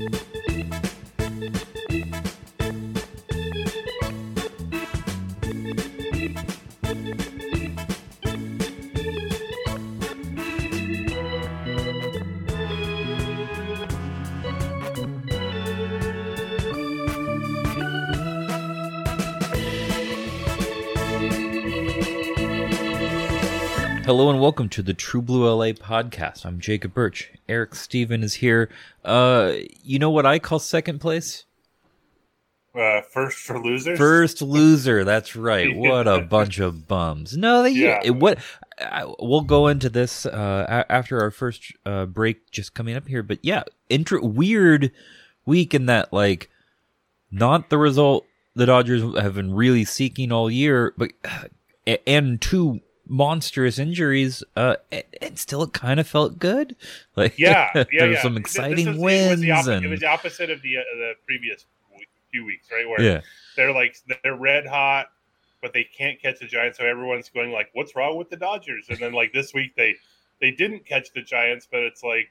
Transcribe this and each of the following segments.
thank you Hello and welcome to the True Blue LA podcast. I'm Jacob Burch. Eric Stephen is here. Uh, you know what I call second place? Uh, first for losers. First loser. That's right. What a bunch of bums. No, they, Yeah. it, what I, we'll go into this uh, a- after our first uh, break, just coming up here. But yeah, inter- weird week in that like not the result the Dodgers have been really seeking all year, but and two monstrous injuries, uh, and, and still it kind of felt good. Like Yeah, yeah, there yeah. some exciting was- wins It was, the opposite, and it was the opposite of the uh, the previous week, few weeks, right? Where yeah. they're like they're red hot, but they can't catch the Giants, so everyone's going like, "What's wrong with the Dodgers?" And then like this week they they didn't catch the Giants, but it's like,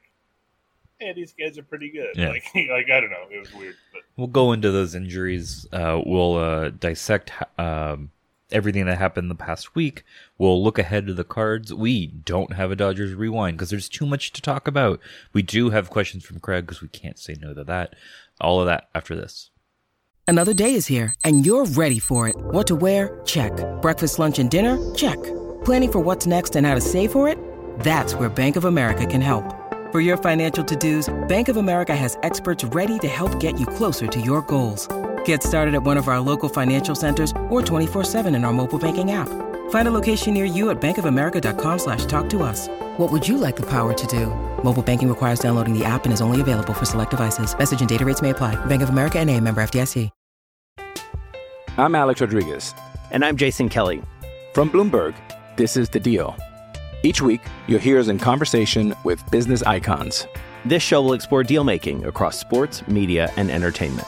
hey, these guys are pretty good. Yeah. Like like I don't know, it was weird, but We'll go into those injuries. Uh, we'll uh, dissect um, everything that happened the past week. We'll look ahead to the cards. We don't have a Dodgers rewind because there's too much to talk about. We do have questions from Craig because we can't say no to that. All of that after this. Another day is here, and you're ready for it. What to wear? Check. Breakfast, lunch, and dinner? Check. Planning for what's next and how to save for it? That's where Bank of America can help. For your financial to-dos, Bank of America has experts ready to help get you closer to your goals. Get started at one of our local financial centers or 24-7 in our mobile banking app. Find a location near you at bankofamerica.com slash talk to us. What would you like the power to do? Mobile banking requires downloading the app and is only available for select devices. Message and data rates may apply. Bank of America and a member FDIC. I'm Alex Rodriguez. And I'm Jason Kelly. From Bloomberg, this is The Deal. Each week, you'll hear us in conversation with business icons. This show will explore deal making across sports, media, and entertainment.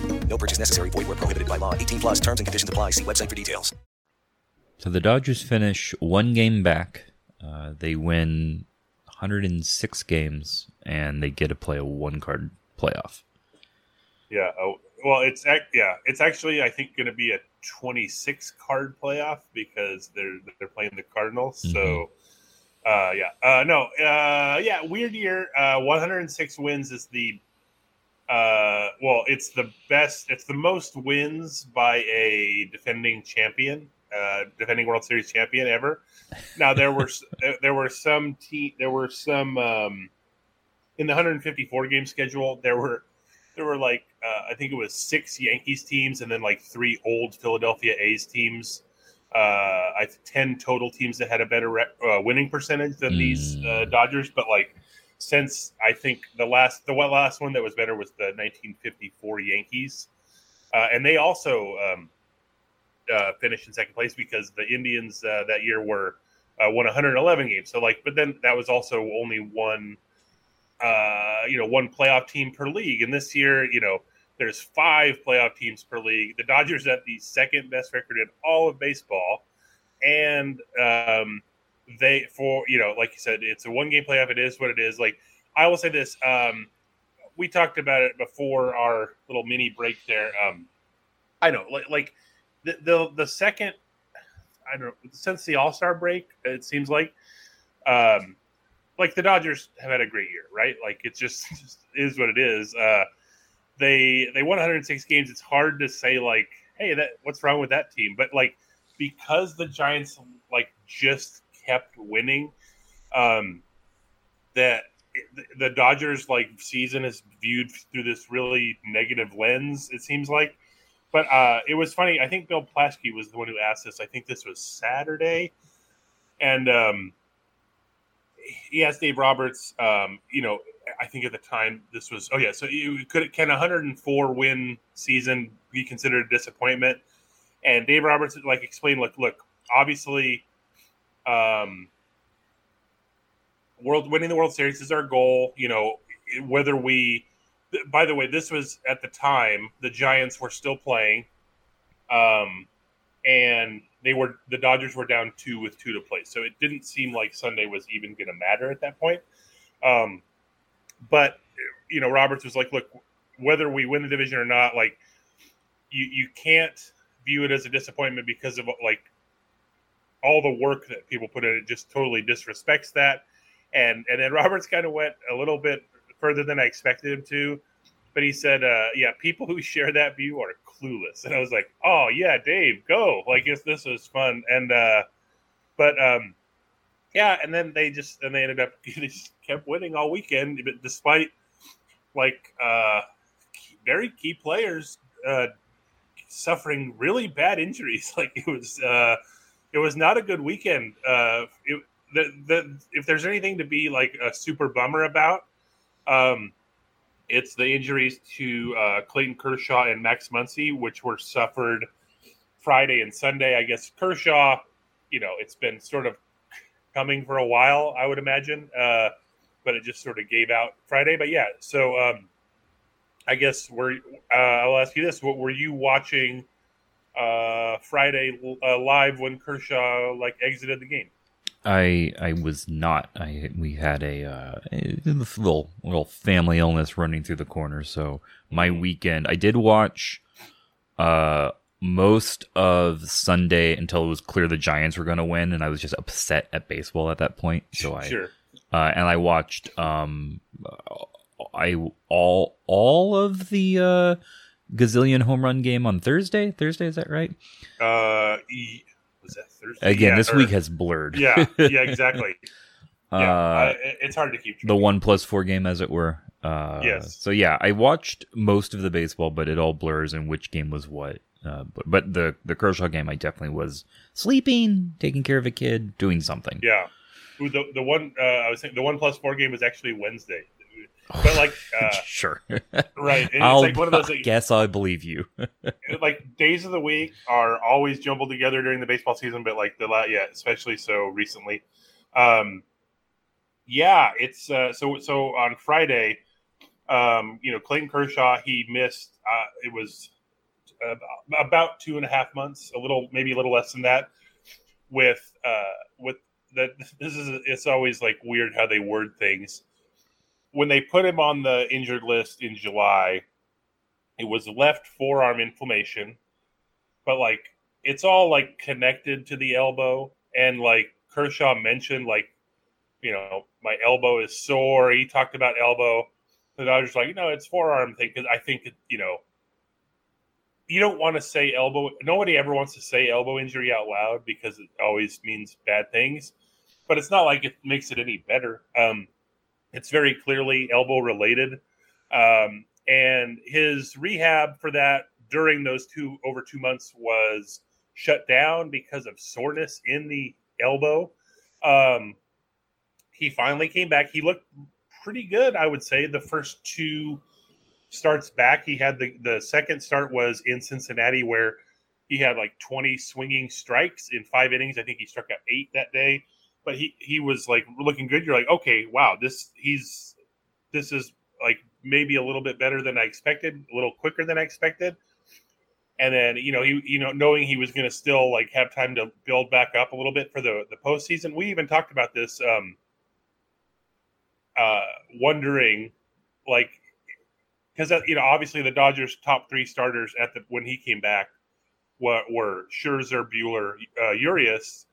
No purchase necessary. Void where prohibited by law. 18 plus terms and conditions apply. See website for details. So the Dodgers finish one game back. Uh, they win 106 games and they get to play a one card playoff. yeah. Oh, well, it's yeah, it's actually I think going to be a 26 card playoff because they're they're playing the Cardinals. So, uh, yeah, uh, no, uh, yeah, weird year. Uh, 106 wins is the uh, well, it's the best. It's the most wins by a defending champion, uh, defending World Series champion ever. Now there were there- were some te- there were some um, in the 154 game schedule. There were there were like uh, I think it was six Yankees teams and then like three old Philadelphia A's teams. Uh, I ten total teams that had a better re- uh, winning percentage than these uh, Dodgers, but like since I think the last the last one that was better was the 1954 Yankees, uh, and they also um, uh, finished in second place because the Indians uh, that year were uh, won 111 games. So like, but then that was also only one, uh, you know, one playoff team per league. And this year, you know, there's five playoff teams per league. The Dodgers have the second best record in all of baseball, and um, they for you know, like you said, it's a one game playoff. It is what it is. Like I will say this. Um, we talked about it before our little mini break there. Um, I know, like, like the, the the second, I don't know, since the All Star break, it seems like, um, like the Dodgers have had a great year, right? Like it just, just is what it is. Uh, they they won 106 games. It's hard to say like, hey, that what's wrong with that team? But like because the Giants like just kept winning, um, that the Dodgers like season is viewed through this really negative lens. It seems like, but uh, it was funny. I think Bill Plaschke was the one who asked this. I think this was Saturday, and um, he asked Dave Roberts. Um, you know, I think at the time this was. Oh yeah, so you could can 104 win season be considered a disappointment? And Dave Roberts like explained, look, look, obviously, um, world winning the World Series is our goal. You know, whether we. By the way, this was at the time the Giants were still playing, um, and they were the Dodgers were down two with two to play, so it didn't seem like Sunday was even going to matter at that point. Um, but you know, Roberts was like, "Look, whether we win the division or not, like you you can't view it as a disappointment because of like all the work that people put in. It just totally disrespects that." And and then Roberts kind of went a little bit further than I expected him to, but he said, uh, "Yeah, people who share that view are clueless." And I was like, "Oh yeah, Dave, go!" Like if this was fun, and uh, but um, yeah, and then they just and they ended up they just kept winning all weekend, but despite like uh, very key players uh, suffering really bad injuries. Like it was uh, it was not a good weekend. Uh, it, the, the, if there's anything to be like a super bummer about, um, it's the injuries to uh, Clayton Kershaw and Max Muncy, which were suffered Friday and Sunday. I guess Kershaw, you know, it's been sort of coming for a while, I would imagine, uh, but it just sort of gave out Friday. But yeah, so um, I guess we're. Uh, I'll ask you this: What were you watching uh, Friday uh, live when Kershaw like exited the game? I I was not. I we had a, uh, a little little family illness running through the corner. So my weekend, I did watch uh most of Sunday until it was clear the Giants were going to win, and I was just upset at baseball at that point. So I sure. uh, and I watched um I all all of the uh gazillion home run game on Thursday. Thursday is that right? Uh, was that Thursday? Again, Yeah, this or- week has blurred. Yeah, yeah, exactly. uh, I, it's hard to keep track. the one plus four game, as it were. Uh, Yes. So yeah, I watched most of the baseball, but it all blurs in which game was what. Uh, but, but the the Kershaw game, I definitely was sleeping, taking care of a kid, doing something. Yeah. Ooh, the the one uh, I was thinking the one plus four game was actually Wednesday, but like uh, sure, right, and I'll it's like one of those like, guess I believe you. like days of the week are always jumbled together during the baseball season, but like the yeah, especially so recently. Um, yeah, it's uh, so so on Friday. Um, you know, Clayton Kershaw he missed. Uh, it was uh, about two and a half months, a little maybe a little less than that. With uh, with that, this is it's always like weird how they word things. When they put him on the injured list in July, it was left forearm inflammation, but like it's all like connected to the elbow. And like Kershaw mentioned, like, you know, my elbow is sore. He talked about elbow. The Dodgers like, no, it's forearm thing because I think it, you know, you don't want to say elbow. Nobody ever wants to say elbow injury out loud because it always means bad things. But it's not like it makes it any better. Um, it's very clearly elbow related. Um, and his rehab for that during those two over two months was shut down because of soreness in the elbow. Um, he finally came back. He looked pretty good, I would say. The first two starts back, he had the the second start was in Cincinnati where he had like 20 swinging strikes in five innings. I think he struck out eight that day, but he he was like looking good. You're like, okay, wow, this he's this is like maybe a little bit better than I expected, a little quicker than I expected. And then you know he you know knowing he was going to still like have time to build back up a little bit for the the postseason. We even talked about this, um, uh, wondering like because you know obviously the Dodgers' top three starters at the when he came back were, were Scherzer, Buehler, uh, Urias,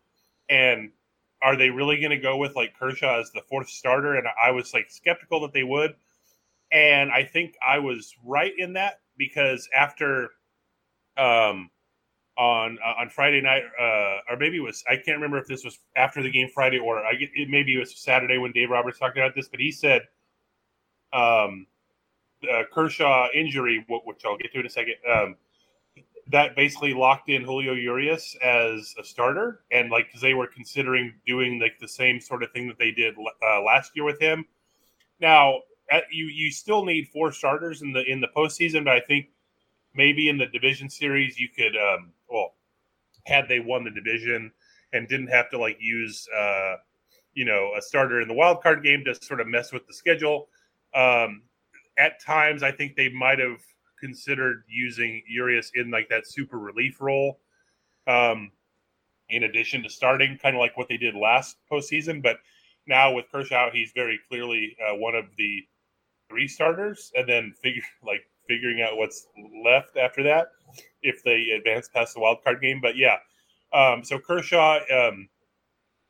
and are they really going to go with like Kershaw as the fourth starter? And I was like skeptical that they would, and I think I was right in that because after, um, on uh, on Friday night, uh, or maybe it was I can't remember if this was after the game Friday or I get it maybe it was Saturday when Dave Roberts talked about this, but he said, um, the Kershaw injury, which I'll get to in a second, um, that basically locked in Julio Urias as a starter, and like because they were considering doing like the same sort of thing that they did uh, last year with him. Now, at, you you still need four starters in the in the postseason, but I think maybe in the division series you could um, well had they won the division and didn't have to like use uh, you know a starter in the wild card game to sort of mess with the schedule. Um, at times, I think they might have considered using Urias in like that super relief role, um, in addition to starting, kind of like what they did last postseason. But now with Kershaw, he's very clearly uh, one of the three starters, and then figure like figuring out what's left after that if they advance past the wild card game. But yeah, um, so Kershaw um,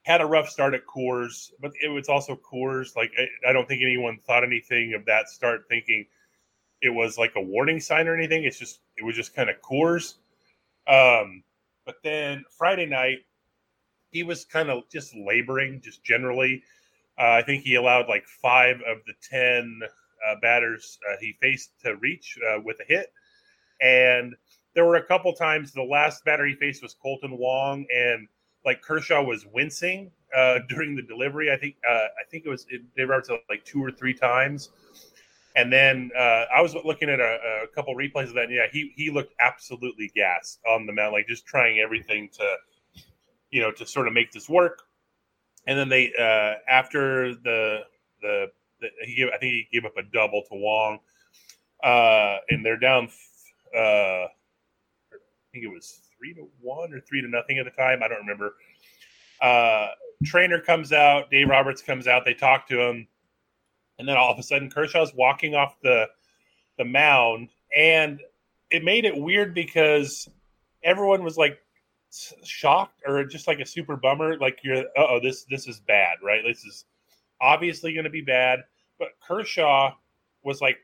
had a rough start at Coors, but it was also Coors. Like I, I don't think anyone thought anything of that start thinking it was like a warning sign or anything. It's just it was just kind of Coors. Um, but then Friday night, he was kind of just laboring, just generally. Uh, I think he allowed like five of the ten uh, batters uh, he faced to reach uh, with a hit, and there were a couple times the last batter he faced was Kolten Wong, and like Kershaw was wincing uh, during the delivery. I think uh, I think it was it, they were like two or three times. And then uh, I was looking at a, a, couple replays of that. And yeah, he he looked absolutely gassed on the mound, like just trying everything to, you know, to sort of make this work. And then they uh, after the, the the he gave, I think he gave up a double to Wong, uh, and they're down. Uh, I think it was three to one or three to nothing at the time. I don't remember. Uh, trainer comes out, Dave Roberts comes out. They talk to him and then all of a sudden Kershaw's walking off the the mound, and it made it weird because everyone was like shocked or just like a super bummer, like you're oh this this is bad, right? This is obviously going to be bad. But Kershaw was like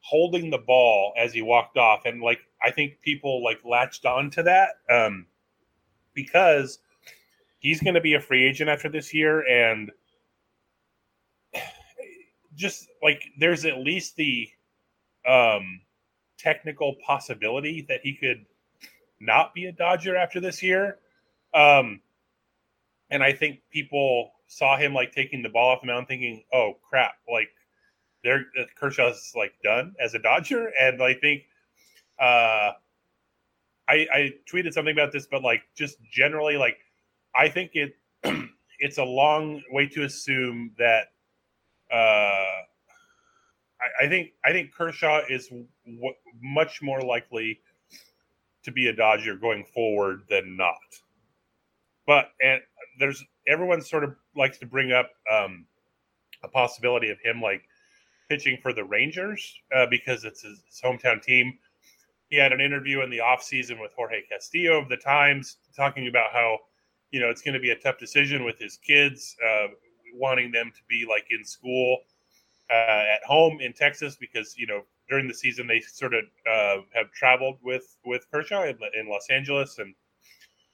holding the ball as he walked off, and like I think people like latched onto that um, because he's going to be a free agent after this year, and just like there's at least the um, technical possibility that he could not be a Dodger after this year. Um, and I think people saw him like taking the ball off the mound, thinking, "Oh crap!" Like, there, uh, Kershaw's like done as a Dodger, and I think, uh, I, I tweeted something about this, but like just generally, like, I think it, it's a long way to assume that uh, I, I, think I think Kershaw is w- much more likely to be a Dodger going forward than not. But and there's everyone sort of likes to bring up um, a possibility of him like pitching for the Rangers uh, because it's his, his, hometown team. He had an interview in the offseason with Jorge Castillo of the Times talking about how you know it's going to be a tough decision with his kids. Uh, wanting them to be like in school uh, at home in Texas because you know during the season they sort of uh, have traveled with with Kershaw in, in Los Angeles and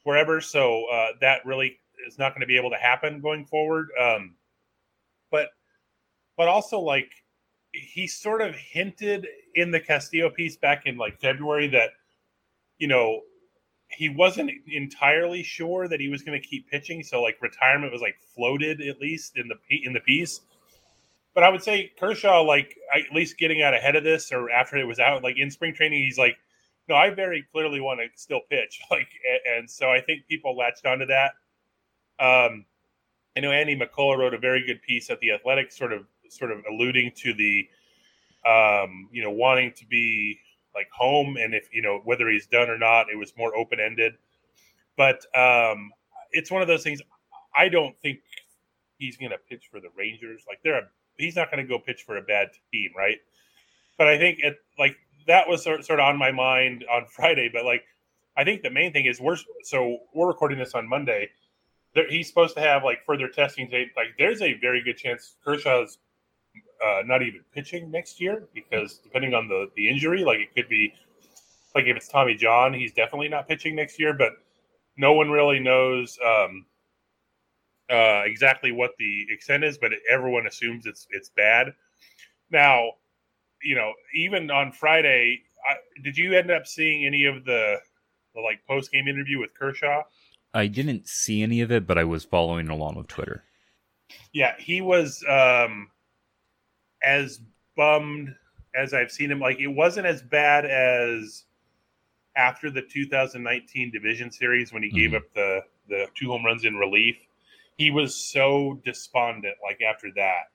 wherever. So uh, that really is not going to be able to happen going forward. Um, but but also like he sort of hinted in the Castillo piece back in like February that you know he wasn't entirely sure that he was going to keep pitching, so like retirement was like floated at least in the in the piece. But I would say Kershaw, like at least getting out ahead of this, or after it was out, like in spring training, he's like, no, I very clearly want to still pitch, like, and so I think people latched onto that. Um, I know Andy McCullough wrote a very good piece at the Athletic, sort of sort of alluding to the, um, you know, wanting to be like home and if you know whether he's done or not it was more open ended but um it's one of those things i don't think he's going to pitch for the rangers like they're a, he's not going to go pitch for a bad team right but I think it like that was sort sort of on my mind on Friday. But like, I think the main thing is we're so we're recording this on Monday. He's supposed to have like further testing. Today. Like, there's a very good chance Kershaw's uh, not even pitching next year because depending on the the injury, like it could be like if it's Tommy John, he's definitely not pitching next year. But no one really knows um, uh, exactly what the extent is, but everyone assumes it's it's bad. Now, you know, even on Friday, I, did you end up seeing any of the, the like post game interview with Kershaw? I didn't see any of it, but I was following along with Twitter. Yeah, he was um, as bummed as I've seen him. Like it wasn't as bad as after the 2019 division series when he mm-hmm. gave up the the two home runs in relief. He was so despondent. Like after that,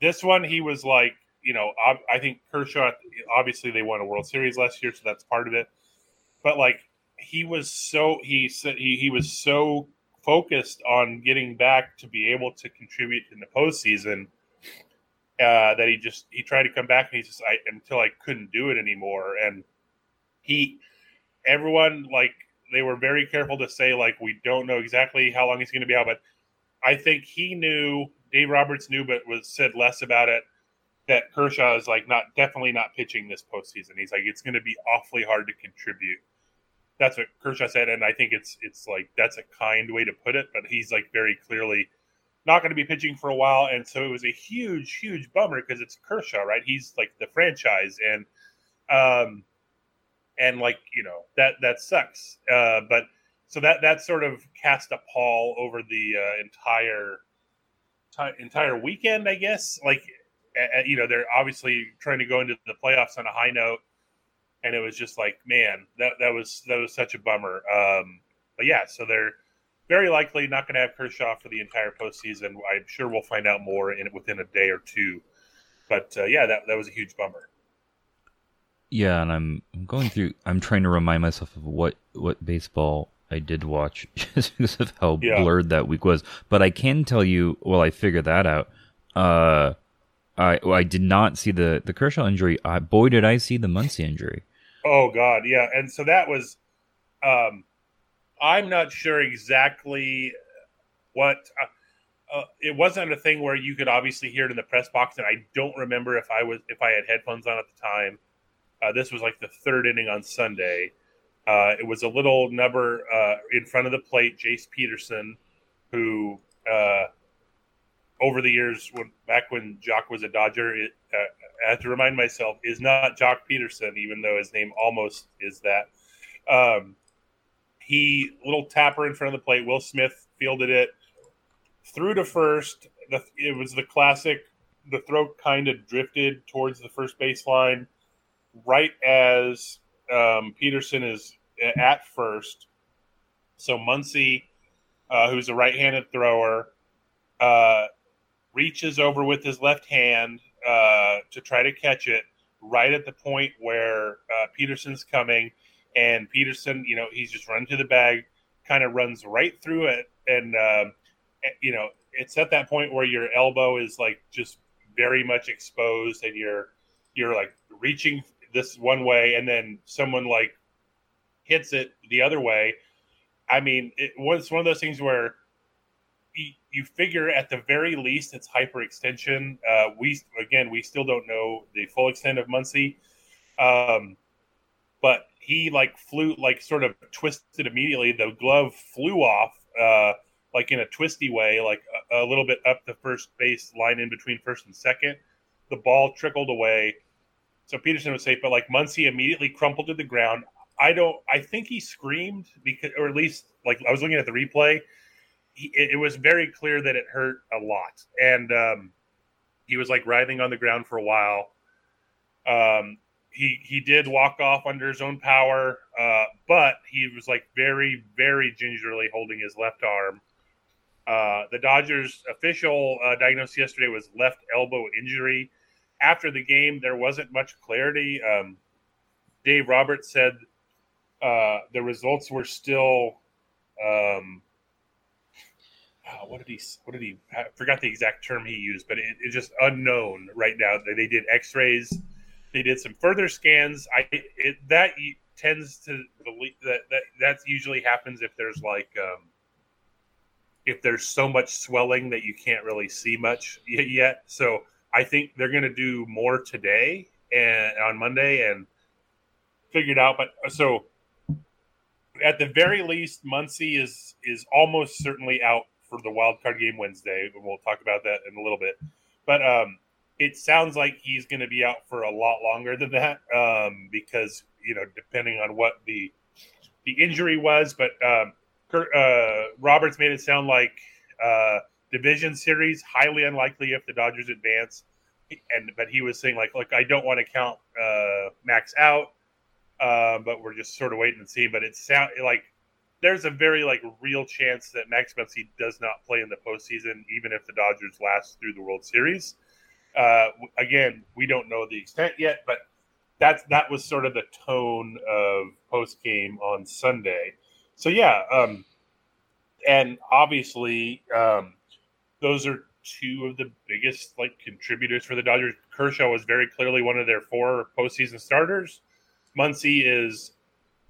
this one he was like, you know, I, I think Kershaw. Obviously, they won a World Series last year, so that's part of it. But like he was so he said he, he was so focused on getting back to be able to contribute in the postseason uh, that he just he tried to come back and he just I until I couldn't do it anymore. And he everyone like they were very careful to say like we don't know exactly how long he's going to be out but I think he knew Dave Roberts knew but was said less about it that Kershaw is like not definitely not pitching this postseason. He's like it's going to be awfully hard to contribute. That's what Kershaw said and I think it's it's like that's a kind way to put it but he's like very clearly not going to be pitching for a while, and so it was a huge, huge bummer because it's Kershaw, right? He's like the franchise, and um, and like you know that that sucks. Uh, but so that that sort of cast a pall over the uh, entire t- entire weekend, I guess. Like you know, they're obviously trying to go into the playoffs on a high note, and it was just like, man, that that was that was such a bummer. Um, but yeah, so they're very likely not going to have Kershaw for the entire postseason. I'm sure we'll find out more in within a day or two. But uh, yeah, that that was a huge bummer. Yeah, and I'm going through. I'm trying to remind myself of what what baseball I did watch just because of how yeah. blurred that week was. But I can tell you, well, I figured that out. Uh, I I did not see the the Kershaw injury. Uh, boy, did I see the Muncy injury. Oh God, yeah, and so that was. Um, I'm not sure exactly what. Uh, uh, it wasn't a thing where you could obviously hear it in the press box, and I don't remember if I was if I had headphones on at the time. Uh, this was like the third inning on Sunday. Uh, it was a little number uh, in front of the plate, Jace Peterson, who uh, over the years, when back when Joc was a Dodger, it, I have to remind myself is not Joc Pederson, even though his name almost is that. Um, he little tapper in front of the plate. Will Smith fielded it through to first. The, it was the classic. The throw kind of drifted towards the first baseline, right as um, Peterson is at first. So Muncy, uh, who's a right-handed thrower, uh, reaches over with his left hand uh, to try to catch it right at the point where uh, Peterson's coming and Peterson, you know, he's just run to the bag, kind of runs right through it, and uh, you know, it's at that point where your elbow is like just very much exposed, and you're you're like reaching this one way, and then someone like hits it the other way. I mean, it was one of those things where you figure at the very least it's hyperextension. Uh, we again, we still don't know the full extent of Muncy, um, but he like flew like sort of twisted immediately. The glove flew off uh, like in a twisty way, like a, a, little bit up the first base line in between first and second. The ball trickled away, so Peterson was safe. But like Muncy immediately crumpled to the ground. I don't. I think he screamed because, or at least like I was looking at the replay. He, it, was very clear that it hurt a lot, and um, he was like writhing on the ground for a while. Um, he he did walk off under his own power, uh, but he was like very very gingerly holding his left arm. Uh, the Dodgers official uh, diagnosis yesterday was left elbow injury. After the game, there wasn't much clarity. Um, Dave Roberts said uh, the results were still. Um, uh, what did he? What did he? I forgot the exact term he used, but it, it's just unknown right now. They did X-rays They did some further scans. I it, that tends to that that that usually happens if there's like um, if there's so much swelling that you can't really see much yet. So I think they're going to do more today and on Monday and figure it out. But uh, so at the very least, Muncy is is almost certainly out for the wild card game Wednesday. and We'll talk about that in a little bit. But um, it sounds like he's going to be out for a lot longer than that um, because you know depending on what the the injury was. But um, uh, Roberts made it sound like uh, division series highly unlikely if the Dodgers advance. And but he was saying like, look, I don't want to count uh, Max out, uh, but we're just sort of waiting and see. But it sound like there's a very like real chance that Max Muncy does not play in the postseason, even if the Dodgers last through the World Series. Uh, again, we don't know the extent yet, but that's that was sort of the tone of post game on Sunday. So yeah, um, and obviously um, those are two of the biggest like contributors for the Dodgers. Kershaw was very clearly one of their four postseason starters. Muncy is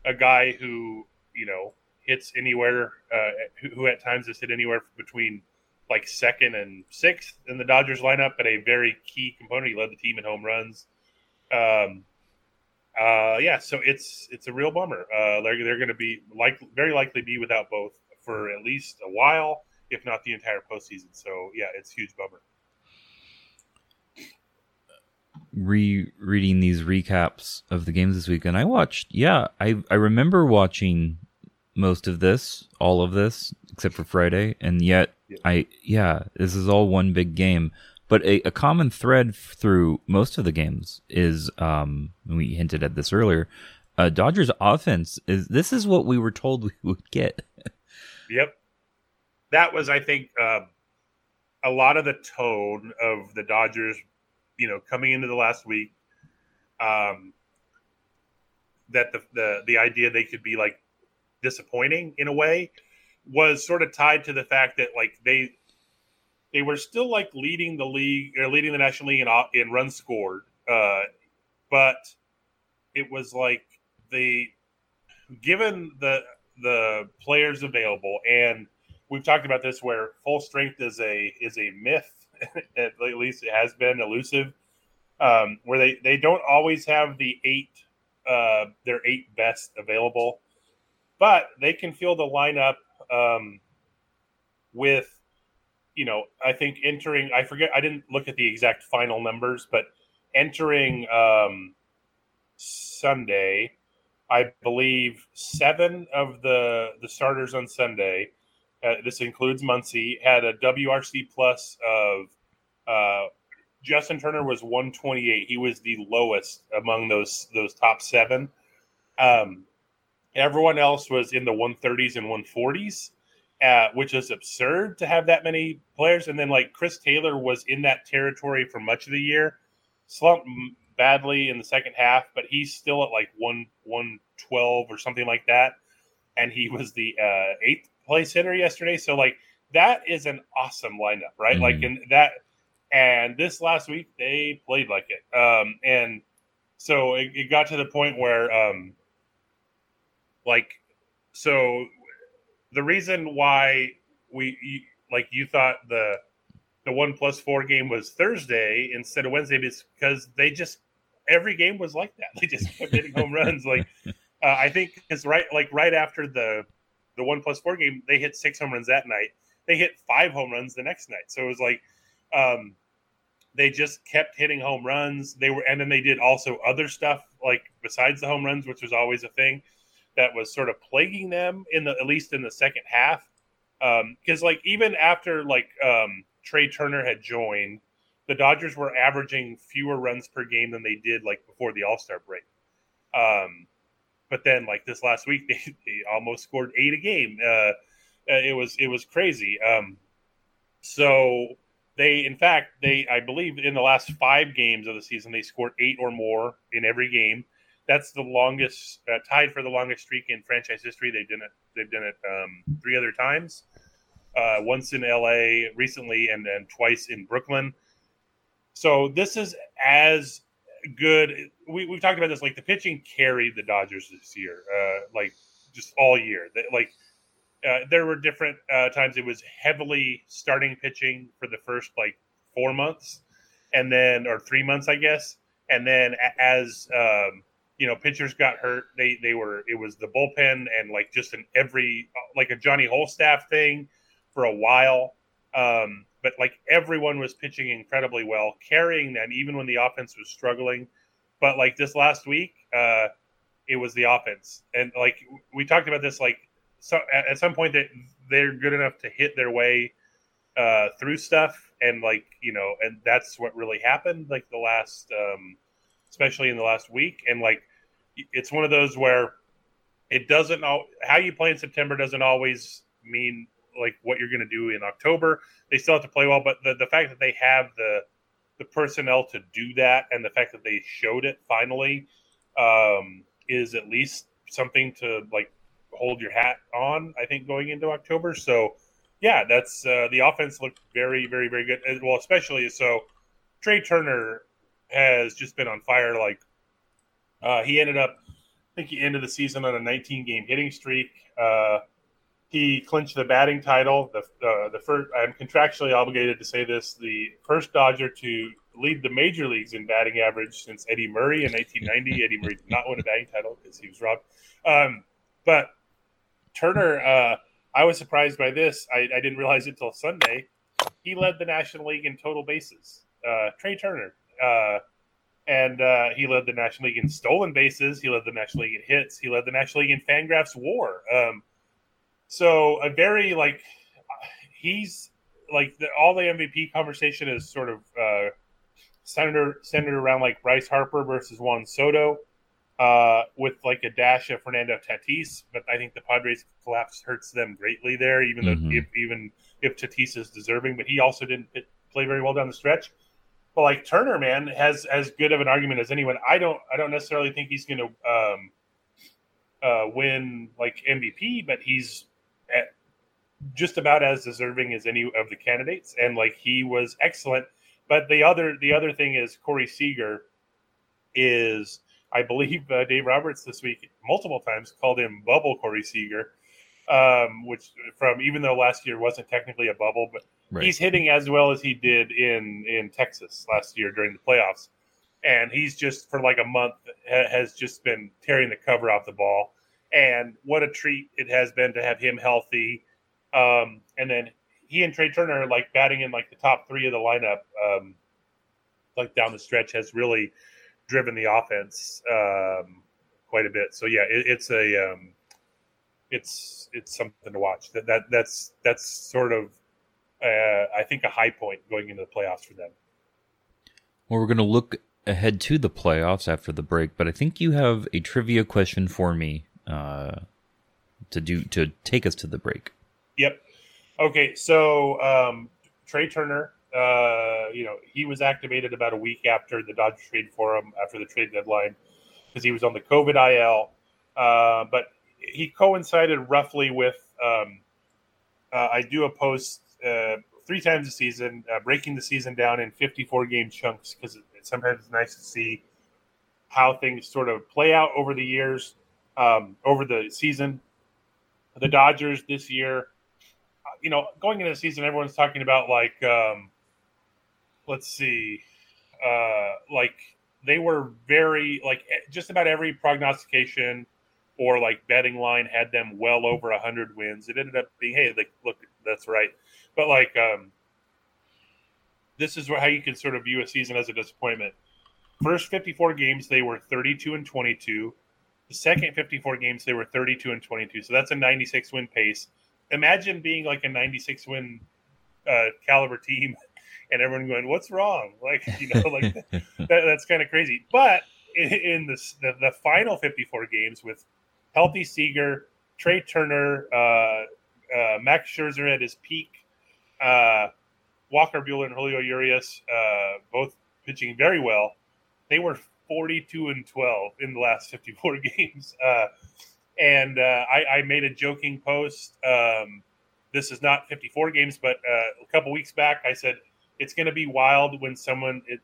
a guy who you know hits anywhere, uh, who, who, at times has hit anywhere between like second and sixth in the Dodgers lineup, but a very key component. He led the team in home runs. Um, uh, yeah, so it's it's a real bummer. Uh, they're they're going to be like very likely be without both for at least a while, if not the entire postseason. So yeah, it's huge bummer. Rereading these recaps of the games this week, and I watched. Yeah, I I remember watching most of this, all of this, except for Friday, and yet yeah. I yeah, this is all one big game. But a, a common thread through most of the games is, um, we hinted at this earlier. Uh, Dodgers offense is this is what we were told we would get. yep, that was I think uh, a lot of the tone of the Dodgers. You know, coming into the last week, um, that the, the the idea they could be like disappointing in a way was sort of tied to the fact that like they they were still like leading the league or leading the National League in, in runs scored, uh, but it was like the given the the players available, and we've talked about this where full strength is a is a myth. at least it has been elusive, um, where they they don't always have the eight uh, their eight best available, but they can field the lineup um, with you know, I think entering, I forget, I didn't look at the exact final numbers, but entering um, Sunday, I believe seven of the the starters on Sunday, uh, this includes Muncy had a WRC plus of uh, Justin Turner was 128. He was the lowest among those those top seven. Um, everyone else was in the 130s and 140s uh, which is absurd to have that many players. And then like Chris Taylor was in that territory for much of the year, slumped badly in the second half, but he's still at like one one twelve or something like that, and he was the uh, eighth place hitter yesterday. So like that is an awesome lineup, right? Mm-hmm. Like in that, and this last week they played like it, um, and so it, it got to the point where um, like so the reason why we like you thought the the one plus four game was Thursday instead of Wednesday is because they just every game was like that. They just kept hitting home runs. Like uh, I think it's right like right after the the one plus four game, they hit six home runs that night. They hit five home runs the next night. So it was like um, they just kept hitting home runs. They were and then they did also other stuff like besides the home runs, which was always a thing that was sort of plaguing them in the at least in the second half. Because um, like even after like um, Trea Turner had joined, the Dodgers were averaging fewer runs per game than they did like before the All Star break. Um, but then like this last week, they, they almost scored eight a game. Uh, uh, it was it was crazy. Um, so they, in fact, they I believe in the last five games of the season, they scored eight or more in every game that's the longest uh, tied for the longest streak in franchise history. They've done it. They've done it um, three other times. Uh, once in LA recently, and then twice in Brooklyn. So this is as good. We we've talked about this. Like the pitching carried the Dodgers this year, uh, like just all year. Like uh, there were different uh, times it was heavily starting pitching for the first like four months, and then or three months, I guess, and then as um, you know pitchers got hurt, they they were it was the bullpen and like just an every like a Johnny Holstaff thing for a while. Um, but like everyone was pitching incredibly well, carrying them even when the offense was struggling. But like this last week, uh, it was the offense, and like we talked about this, like so at some point that they're good enough to hit their way uh, through stuff, and like you know, and that's what really happened. Like the last, um, especially in the last week, and like it's one of those where it doesn't know how you play in September doesn't always mean like what you're going to do in October. They still have to play well, but the, the fact that they have the the personnel to do that and the fact that they showed it finally um, is at least something to like hold your hat on. I think going into October. So yeah, that's uh, the offense looked very, very, very good. Well, especially so. Trea Turner has just been on fire. Like uh, he ended up, I think he ended the season on a 19 game hitting streak. Uh, he clinched the batting title. The uh, the first, I'm contractually obligated to say this: the first Dodger to lead the major leagues in batting average since Eddie Murray in 1990. Eddie Murray did not win a batting title because he was robbed. Um, but Turner, uh, I was surprised by this. I, I didn't realize it till Sunday. He led the National League in total bases. Uh, Trea Turner. Uh, and uh, he led the National League in stolen bases. He led the National League in hits. He led the National League in Fangraphs WAR. Um, so a very like he's like the, all the MVP conversation is sort of uh, centered centered around like Bryce Harper versus Juan Soto, uh, with like a dash of Fernando Tatis. But I think the Padres collapse hurts them greatly there, even Mhm. though if even if Tatis is deserving, but he also didn't play very well down the stretch. But like Turner, man, has as good of an argument as anyone. I don't I don't necessarily think he's going to um, uh, win like MVP, but he's at just about as deserving as any of the candidates, and like he was excellent. But the other the other thing is Corey Seager is I believe uh, Dave Roberts this week multiple times called him Bubble Corey Seager, um, which from even though last year wasn't technically a bubble, but Right. he's hitting as well as he did in in Texas last year during the playoffs, and he's just for like a month ha- has just been tearing the cover off the ball. And what a treat it has been to have him healthy. Um, and then he and Trea Turner like batting in like the top three of the lineup, um, like down the stretch, has really driven the offense um, quite a bit. So yeah, it, it's a um, it's it's something to watch. That that that's that's sort of uh, I think a high point going into the playoffs for them. Well, we're going to look ahead to the playoffs after the break, but I think you have a trivia question for me uh, to do to take us to the break. Yep. Okay, so um, Trea Turner, uh, you know, he was activated about a week after the Dodgers trade for him after the trade deadline because he was on the COVID IL. Uh, but he coincided roughly with um, uh, I do a post uh, three times a season, uh, breaking the season down in 54 game chunks because it, sometimes it's nice to see how things sort of play out over the years, um, over the season. The Dodgers this year, you know, going into the season, everyone's talking about like, um, let's see, uh, like they were very like just about every prognostication or like betting line had them well over 100 wins. It ended up being, hey, like, look, that's right. But like, um, this is how you can sort of view a season as a disappointment. First 54 games, they were 32 and 22. The second 54 games, they were 32 and 22. So that's a 96 win pace. Imagine being like a 96 win uh, caliber team and everyone going, "What's wrong?" Like you know, like that, that's kind of crazy. But in, in the, the the final 54 games with healthy Seager, Trea Turner, uh, uh, Max Scherzer at his peak, uh, Walker Buehler and Julio Urias, uh, both pitching very well. They were 42 and 12 in the last 54 games. Uh, and uh, I, I made a joking post. Um, this is not 54 games, but uh, a couple weeks back, I said it's going to be wild when someone it,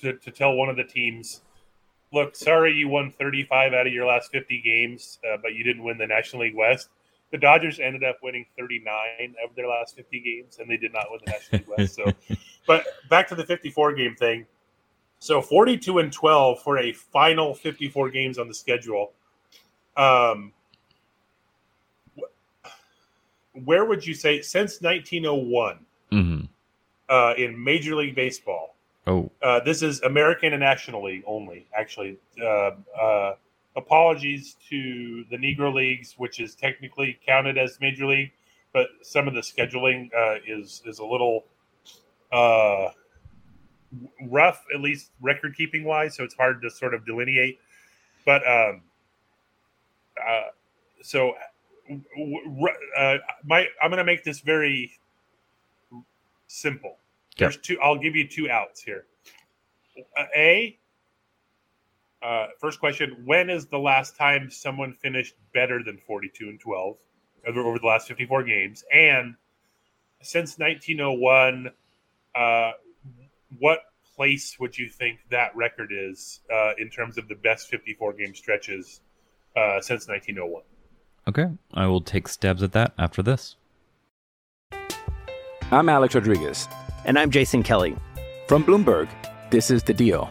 to, to tell one of the teams look, sorry you won 35 out of your last 50 games, uh, but you didn't win the National League West. The Dodgers ended up winning 39 of their last 50 games, and they did not win the National League West. So, but back to the 54 game thing. So 42 and 12 for a final 54 games on the schedule. Um, where would you say since 1901 mm-hmm. uh, in Major League Baseball? Oh, uh, this is American and National League only. Actually, uh, uh, apologies to the Negro Leagues, which is technically counted as Major League, but some of the scheduling uh, is is a little uh, rough, at least record keeping wise. So it's hard to sort of delineate. But um, uh, so uh, my I'm going to make this very simple. There's two. I'll give you two outs here. A. Uh, first question: When is the last time someone finished better than 42 and 12 over, over the last 54 games? And since 1901, uh, what place would you think that record is uh, in terms of the best 54 game stretches uh, since 1901? Okay, I will take stabs at that after this. I'm Alex Rodriguez. And I'm Jason Kelly. From Bloomberg, this is The Deal.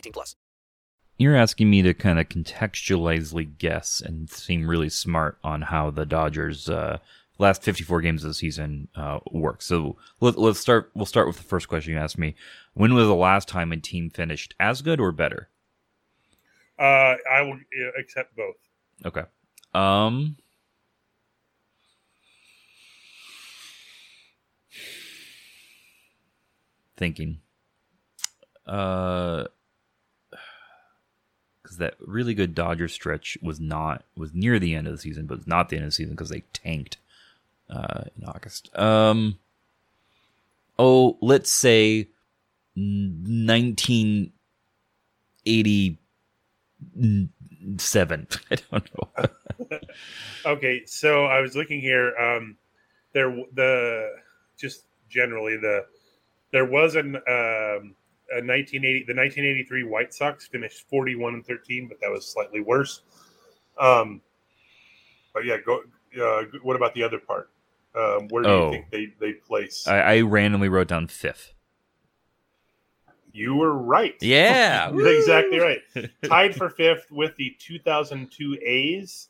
18 plus. You're asking me to kind of contextualizely guess and seem really smart on how the Dodgers' uh, last 54 games of the season uh, work. So let, let's start. We'll start with the first question you asked me. When was the last time a team finished as good or better? Uh, I will accept both. Okay. Um. Thinking. Uh. That really good Dodger stretch was not was near the end of the season, but it's not the end of the season because they tanked uh, in August. Um. Oh, let's say nineteen eighty seven. I don't know. okay, so I was looking here. Um, there, the just generally the there was an um, a 1980 the 1983 White Sox finished 41 and 13, but that was slightly worse. Um, but yeah, go. Uh, what about the other part? Um, where do Oh. you think they they place? I, I randomly wrote down fifth. You were right. Yeah. Exactly right. Tied for fifth with the 2002 A's,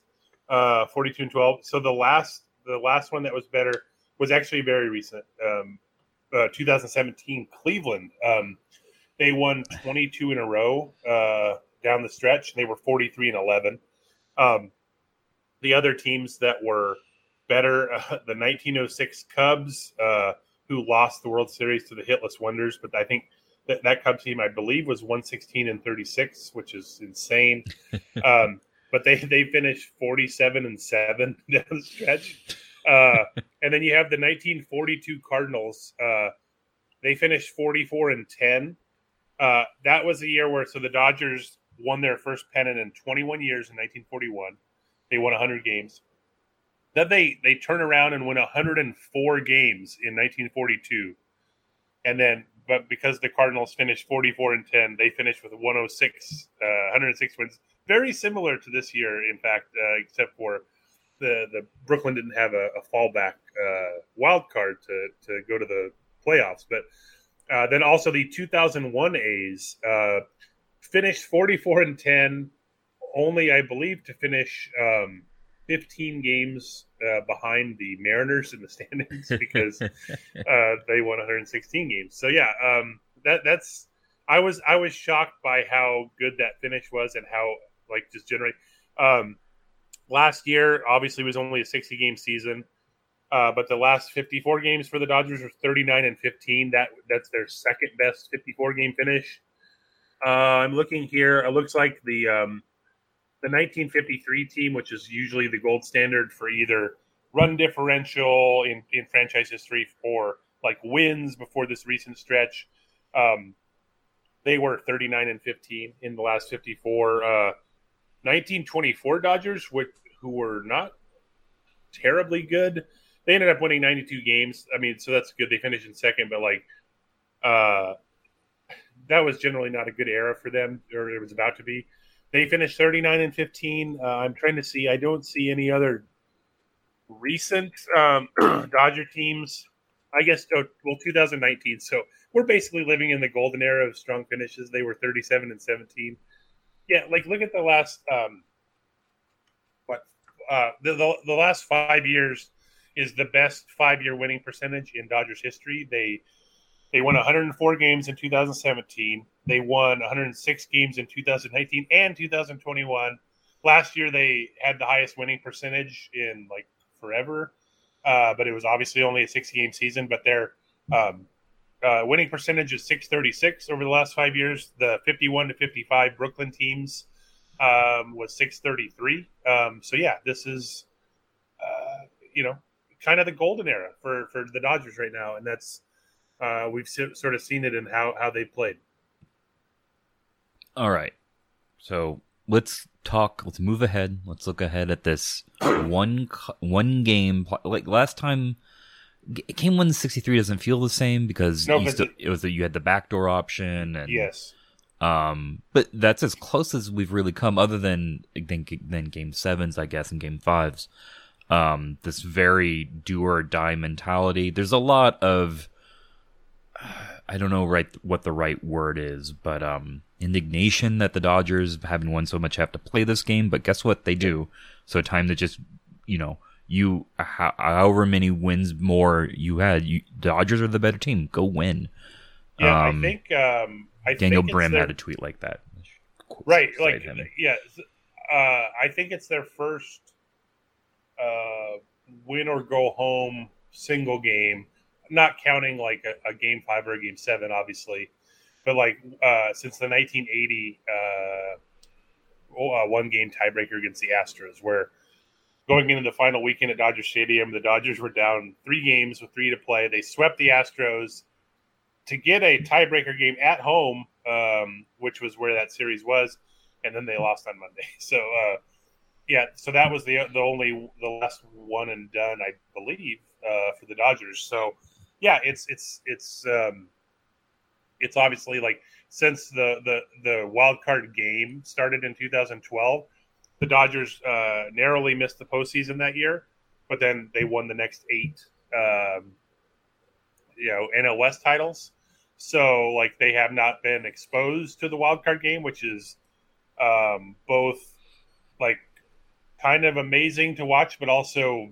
uh, 42 and 12. So the last the last one that was better was actually very recent. Um, uh, 2017 Cleveland. Um, they won 22 in a row uh, down the stretch. They were 43 and 11. Um, the other teams that were better, uh, the 1906 Cubs, uh, who lost the World Series to the Hitless Wonders, but I think that that Cubs team, I believe, was 116 and 36, which is insane. um, but they they finished 47 and seven down the stretch. Uh, and then you have the 1942 Cardinals. Uh, they finished 44 and 10. Uh, that was the year where so the Dodgers won their first pennant in 21 years in 1941. They won 100 games. Then they they turn around and win 104 games in 1942, and then but because the Cardinals finished 44 and 10, they finished with 106 uh, 106 wins, very similar to this year, in fact, uh, except for the the Brooklyn didn't have a, a fallback uh, wild card to to go to the playoffs, but uh, then also the 2001 A's uh, finished 44 and 10, only I believe to finish um, 15 games uh, behind the Mariners in the standings because uh, they won 116 games. So yeah, um, that that's I was I was shocked by how good that finish was and how like just generally. Um, last year obviously was only a 60 game season. Uh, but the last 54 games for the Dodgers were 39 and 15. That that's their second best 54 game finish. Uh, I'm looking here. It looks like the um, the 1953 team, which is usually the gold standard for either run differential in, in franchise history or like wins before this recent stretch. Um, they were 39 and 15 in the last 54. Uh, 1924 Dodgers, which, who were not terribly good, they ended up winning 92 games. I mean, so that's good. They finished in second, but like, uh, that was generally not a good era for them, or it was about to be. They finished 39 and 15. Uh, I'm trying to see. I don't see any other recent um, Dodger teams. I guess oh, well, 2019. So we're basically living in the golden era of strong finishes. They were 37 and 17. Yeah, like look at the last um, what uh, the, the the last five years is the best five year winning percentage in Dodgers history. They they won 104 games in 2017. They won 106 games in 2019 and 2021. Last year they had the highest winning percentage in like forever, uh, but it was obviously only a 60 game season. But their um, uh, winning percentage is 636 over the last five years. The 51 to 55 Brooklyn teams um, was 633. Um, so yeah, this is uh, you know kind of the golden era for for the Dodgers right now, and that's uh, we've sort of seen it in how how they played. All right, so let's talk. Let's move ahead. Let's look ahead at this one one game. Like last time, game one sixty three doesn't feel the same because no, still, it was the, you had the backdoor option and yes. Um, but that's as close as we've really come, other than than, than game sevens, I guess, and game fives um, this very do or die mentality. There's a lot of I don't know right what the right word is, but um, indignation that the Dodgers, having won so much, have to play this game. But guess what? They do. So time to just you know you however many wins more you had, you Dodgers are the better team. Go win. Yeah, um, I think um, I Daniel think Brim their... had a tweet like that. Right, like yeah, uh, I think it's their first uh, win or go home single game, not counting like a, a, game five or a game seven, obviously, but like uh, since the 1980 uh, uh, one game tiebreaker against the Astros, where going into the final weekend at Dodger Stadium, the Dodgers were down three games with three to play. They swept the Astros to get a tiebreaker game at home, um, which was where that series was, and then they lost on Monday. So uh, yeah, so that was the the only the last one and done, I believe, uh, for the Dodgers. So yeah, it's it's it's um, it's obviously like since the the the wild card game started in 2012, the Dodgers uh, narrowly missed the postseason that year, but then they won the next eight, um, you know, NL West titles. So like they have not been exposed to the wild card game, which is um, both like kind of amazing to watch, but also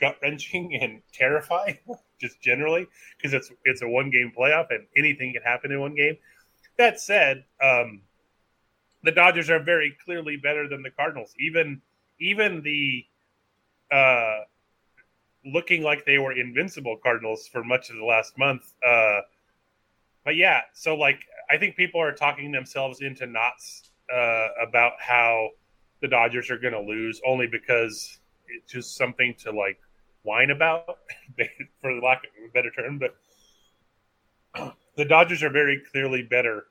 gut wrenching and terrifying, just generally, because it's it's a one game playoff and anything can happen in one game. That said, um, the Dodgers are very clearly better than the Cardinals. Even even the uh, looking like they were invincible Cardinals for much of the last month. Uh, but yeah, so like I think people are talking themselves into knots uh, about how the Dodgers are going to lose only because it's just something to like whine about, for lack of a better term. But the Dodgers are very clearly better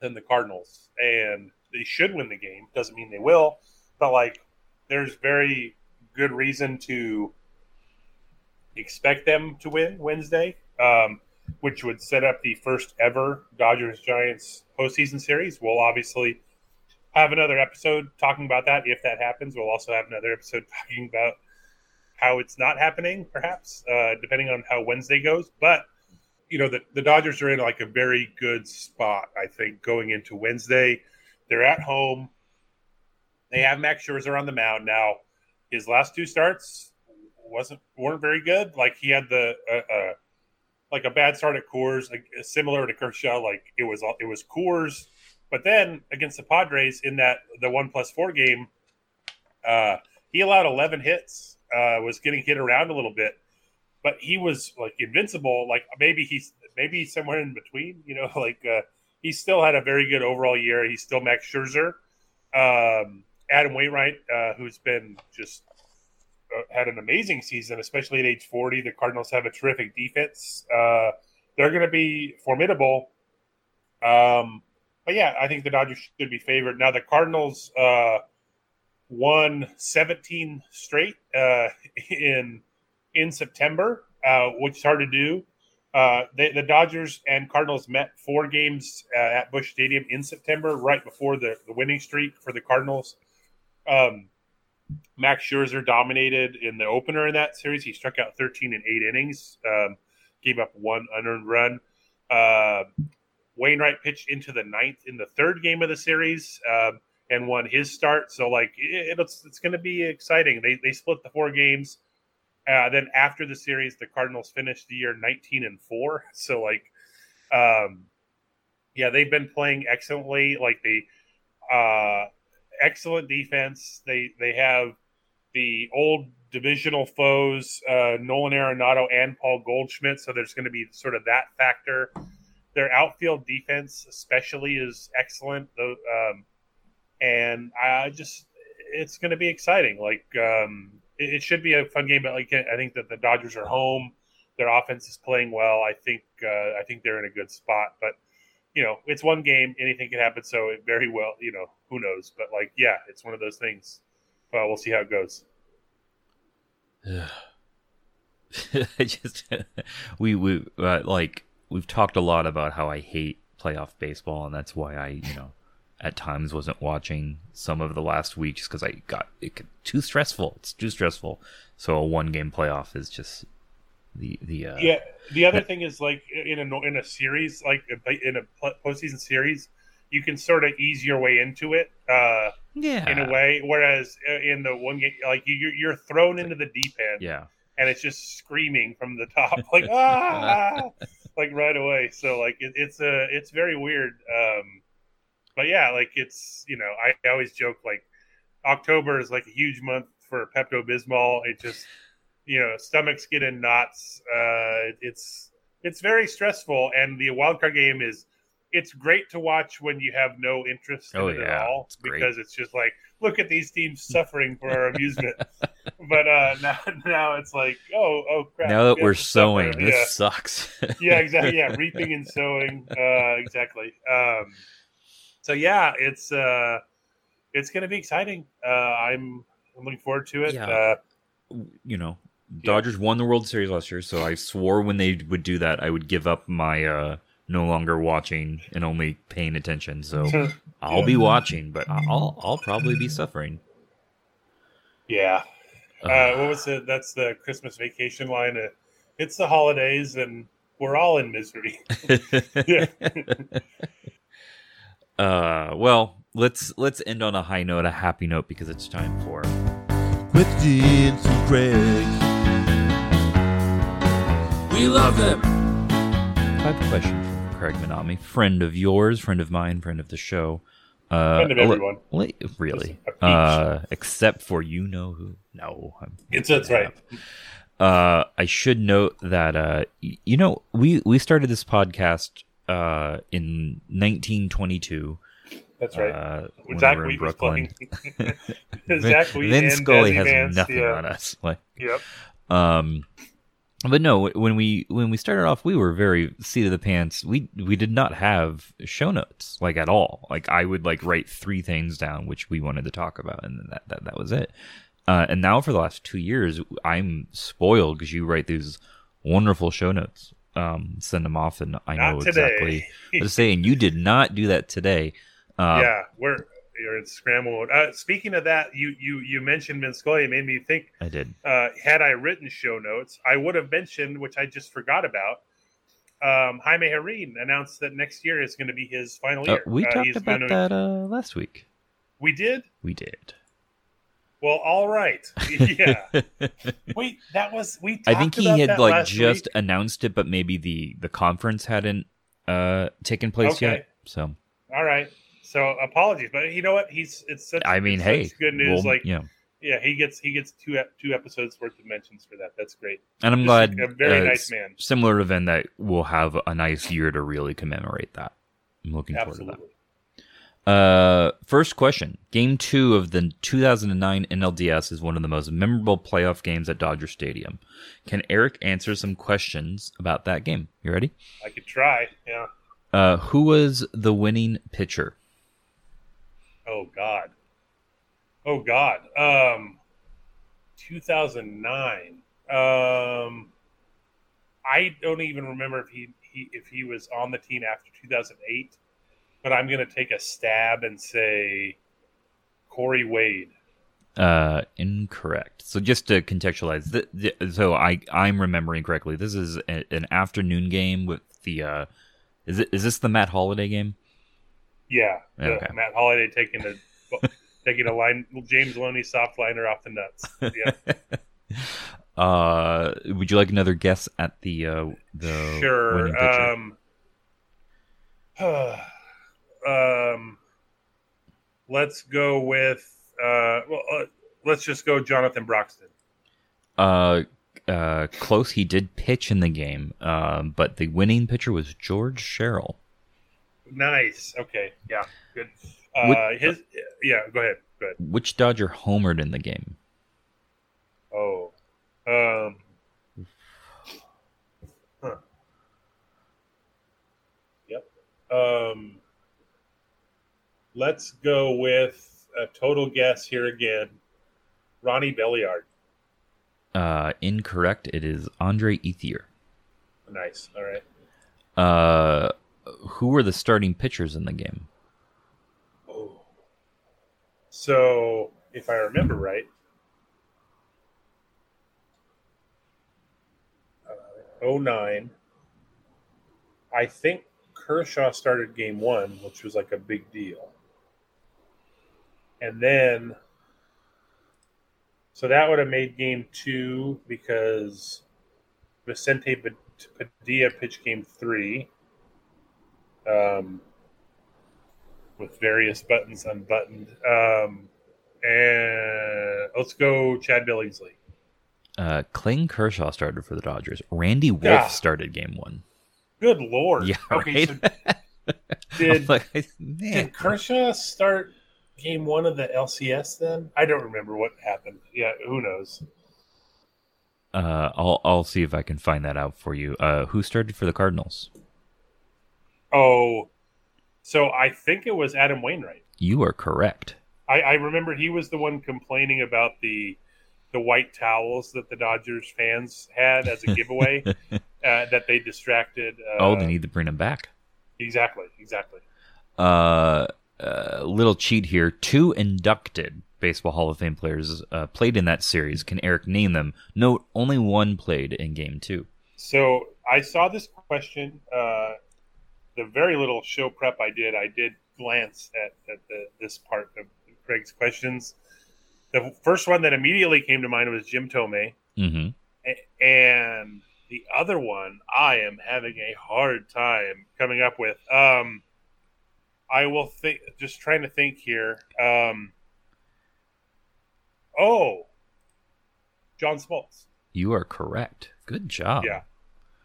than the Cardinals, and they should win the game. Doesn't mean they will, but like there's very good reason to expect them to win Wednesday, um, which would set up the first ever Dodgers Giants postseason series. We'll obviously have another episode talking about that if that happens. We'll also have another episode talking about how it's not happening, perhaps, uh, depending on how Wednesday goes. But you know, the, the Dodgers are in like a very good spot, I think, going into Wednesday. They're at home. They have Max Scherzer on the mound now. his last two starts wasn't weren't very good. Like he had the uh, uh, like a bad start at Coors, like, similar to Kershaw. Like it was it was Coors, but then against the Padres in that the one plus four game, uh, he allowed eleven hits. Uh, was getting hit around a little bit, but he was like invincible. Like maybe he's maybe somewhere in between. You know, like uh, he still had a very good overall year. He's still Max Scherzer. Um, Adam Wainwright, uh, who's been just uh, had an amazing season, especially at age 40. The Cardinals have a terrific defense. Uh, they're going to be formidable. Um, but yeah, I think the Dodgers should be favored. Now, the Cardinals uh, won 17 straight uh, in in September, uh, which is hard to do. Uh, they, the Dodgers and Cardinals met four games uh, at Busch Stadium in September, right before the, the winning streak for the Cardinals. Um, Max Scherzer dominated in the opener in that series. He struck out 13 in eight innings, um, gave up one unearned run. Uh, Wainwright pitched into the ninth in the third game of the series um, and won his start. So, like, it, it's it's going to be exciting. They they split the four games. Uh, then after the series, the Cardinals finished the year 19 and four. So, like, um, yeah, they've been playing excellently. Like the uh, excellent defense. They they have the old divisional foes, uh, Nolan Arenado and Paul Goldschmidt. So there's going to be sort of that factor. Their outfield defense, especially, is excellent. Um, and I just it's going to be exciting. Like um, it, it, should be a fun game. But like I think that the Dodgers are home. Their offense is playing well. I think uh, I think they're in a good spot. But you know, it's one game. Anything can happen. So it very well, you know, who knows? But like, yeah, it's one of those things. Well, we'll see how it goes. I just we we uh, like we've talked a lot about how I hate playoff baseball, and that's why I you know at times wasn't watching some of the last weeks because I got it too stressful. It's too stressful. So a one game playoff is just the the uh, yeah. The other thing is like in a in a series like in a postseason series, you can sort of ease your way into it. Uh, yeah. In a way, whereas uh, in the one game, like you, you're thrown into the deep end. Yeah. And it's just screaming from the top, like ah, like right away. So like it, it's a it's very weird. Um, but yeah, like it's you know I always joke like October is like a huge month for Pepto Bismol. It just you know stomachs get in knots. Uh, it's it's very stressful, and the wild card game is it's great to watch when you have no interest in oh, it yeah. at all it's because it's just like look at these teams suffering for our amusement. but uh, now now it's like oh oh crap. Now that we we're sowing, suffer. this yeah. sucks. yeah, exactly. Yeah, reaping and sowing. Uh, exactly. Um, so yeah, it's uh, it's going to be exciting. Uh, I'm I'm looking forward to it. Yeah. Uh, you know, Dodgers won the World Series last year, so I swore when they would do that, I would give up my uh, no longer watching and only paying attention. So I'll be watching, but I'll I'll probably be suffering. Yeah. Uh, what was it? That's the Christmas vacation line. Uh, it's the holidays, and we're all in misery. yeah. uh, well, let's let's end on a high note, a happy note, because it's time for questions and Craig. We love them. I have a question from Craig Minami, friend of yours, friend of mine, friend of the show. Uh, friend of everyone. Li- really? Uh, except for you know who? No, I'm it's that's right. Uh, I should note that uh, y- you know, we we started this podcast uh in 1922. That's right. Uh, Zach we were in Wheat was Brooklyn. playing. Zach Wheat Vin and Scully Dazzy has Vance, nothing yeah. on us. Like, Yep. um, but no, when we when we started off, we were very seat of the pants. We we did not have show notes like at all. Like I would like write three things down which we wanted to talk about, and that that, that was it. Uh, and now for the last two years, I'm spoiled because you write these wonderful show notes. Um, send them off, and I Not know today. exactly what to say. And you did not do that today. Uh, yeah, we're you're in scramble mode. Uh, speaking of that, you you you mentioned. It made me think. I did. Uh, had I written show notes, I would have mentioned, which I just forgot about. Um, Jaime Jarrín announced that next year is going to be his final Uh, year. we Uh, talked about gonna- that uh, last week. We did. We did. Well, all right. Yeah. Wait, that was we. I think he had like just week? announced it, but maybe the the conference hadn't uh taken place Okay. yet. So All right. So apologies, but you know what? He's it's such. I mean, hey, good news. well, like, yeah. yeah, he gets he gets two two episodes worth of mentions for that. That's great. and I'm Just glad A very uh, nice man. Similar event that will have a nice year to really commemorate that. I'm looking forward to that. Uh, first question. Game two of the 2009 NLDS is one of the most memorable playoff games at Dodger Stadium. Can Eric answer some questions about that game? You ready? I could try. Yeah. Uh, who was the winning pitcher? Oh God. Oh God. Um, 2009. Um, I don't even remember if he, he if he was on the team after 2008, but I'm gonna take a stab and say Corey Wade. Uh, incorrect. So just to contextualize, th- th- so I I'm remembering correctly. This is a, an afternoon game with the. Uh, is it is this the Matt Holliday game? Yeah, the- Okay. Matt Holliday taking a taking a line James Loney soft liner off the nuts. Yeah. Uh, would you like another guess at the uh the sure. Um, um, let's go with uh, well, uh, let's just go Jonathan Broxton. Uh, uh, close. He did pitch in the game, um, but the winning pitcher was George Sherrill. Nice. Okay. Yeah. Good. Uh, What- his yeah. Go ahead. Go ahead. Which Dodger homered in the game? Oh. Um. Huh. Yep. Um. Let's go with a total guess here again. Ronnie Belliard. Uh, incorrect. It is Andre Ethier. Nice. All right. Uh, who were the starting pitchers in the game? Oh. So, if I remember right, uh, 09, I think Kershaw started game one, which was like a big deal. And then, so that would have made game two because Vicente Padilla pitched game three. Um, with various buttons unbuttoned. Um, and let's go Chad Billingsley. Uh, Clayton Kershaw started for the Dodgers. Randy Wolf Yeah. started game one. Good lord. Yeah, Okay, right? so did, Like, did Kershaw start game one of the LCS then? I don't remember what happened. Yeah, who knows? Uh, I'll I'll see if I can find that out for you. Uh, who started for the Cardinals? Oh, so I think it was Adam Wainwright. You are correct. I, I remember he was the one complaining about the the white towels that the Dodgers fans had as a giveaway uh, that they distracted. Uh, oh, they need to bring him back. exactly, exactly. Uh, uh, little cheat here. Two inducted Baseball Hall of Fame players uh, played in that series. Can Eric name them? Note only one played in Game Two. So I saw this question. Uh, the very little show prep I did, I did glance at, at the, this part of Craig's questions. The first one that immediately came to mind was Jim Thome. Mm-hmm. A- and the other one I am having a hard time coming up with. Um, I will think, just trying to think here. Um, oh, John Smoltz. You are correct. Good job. Yeah.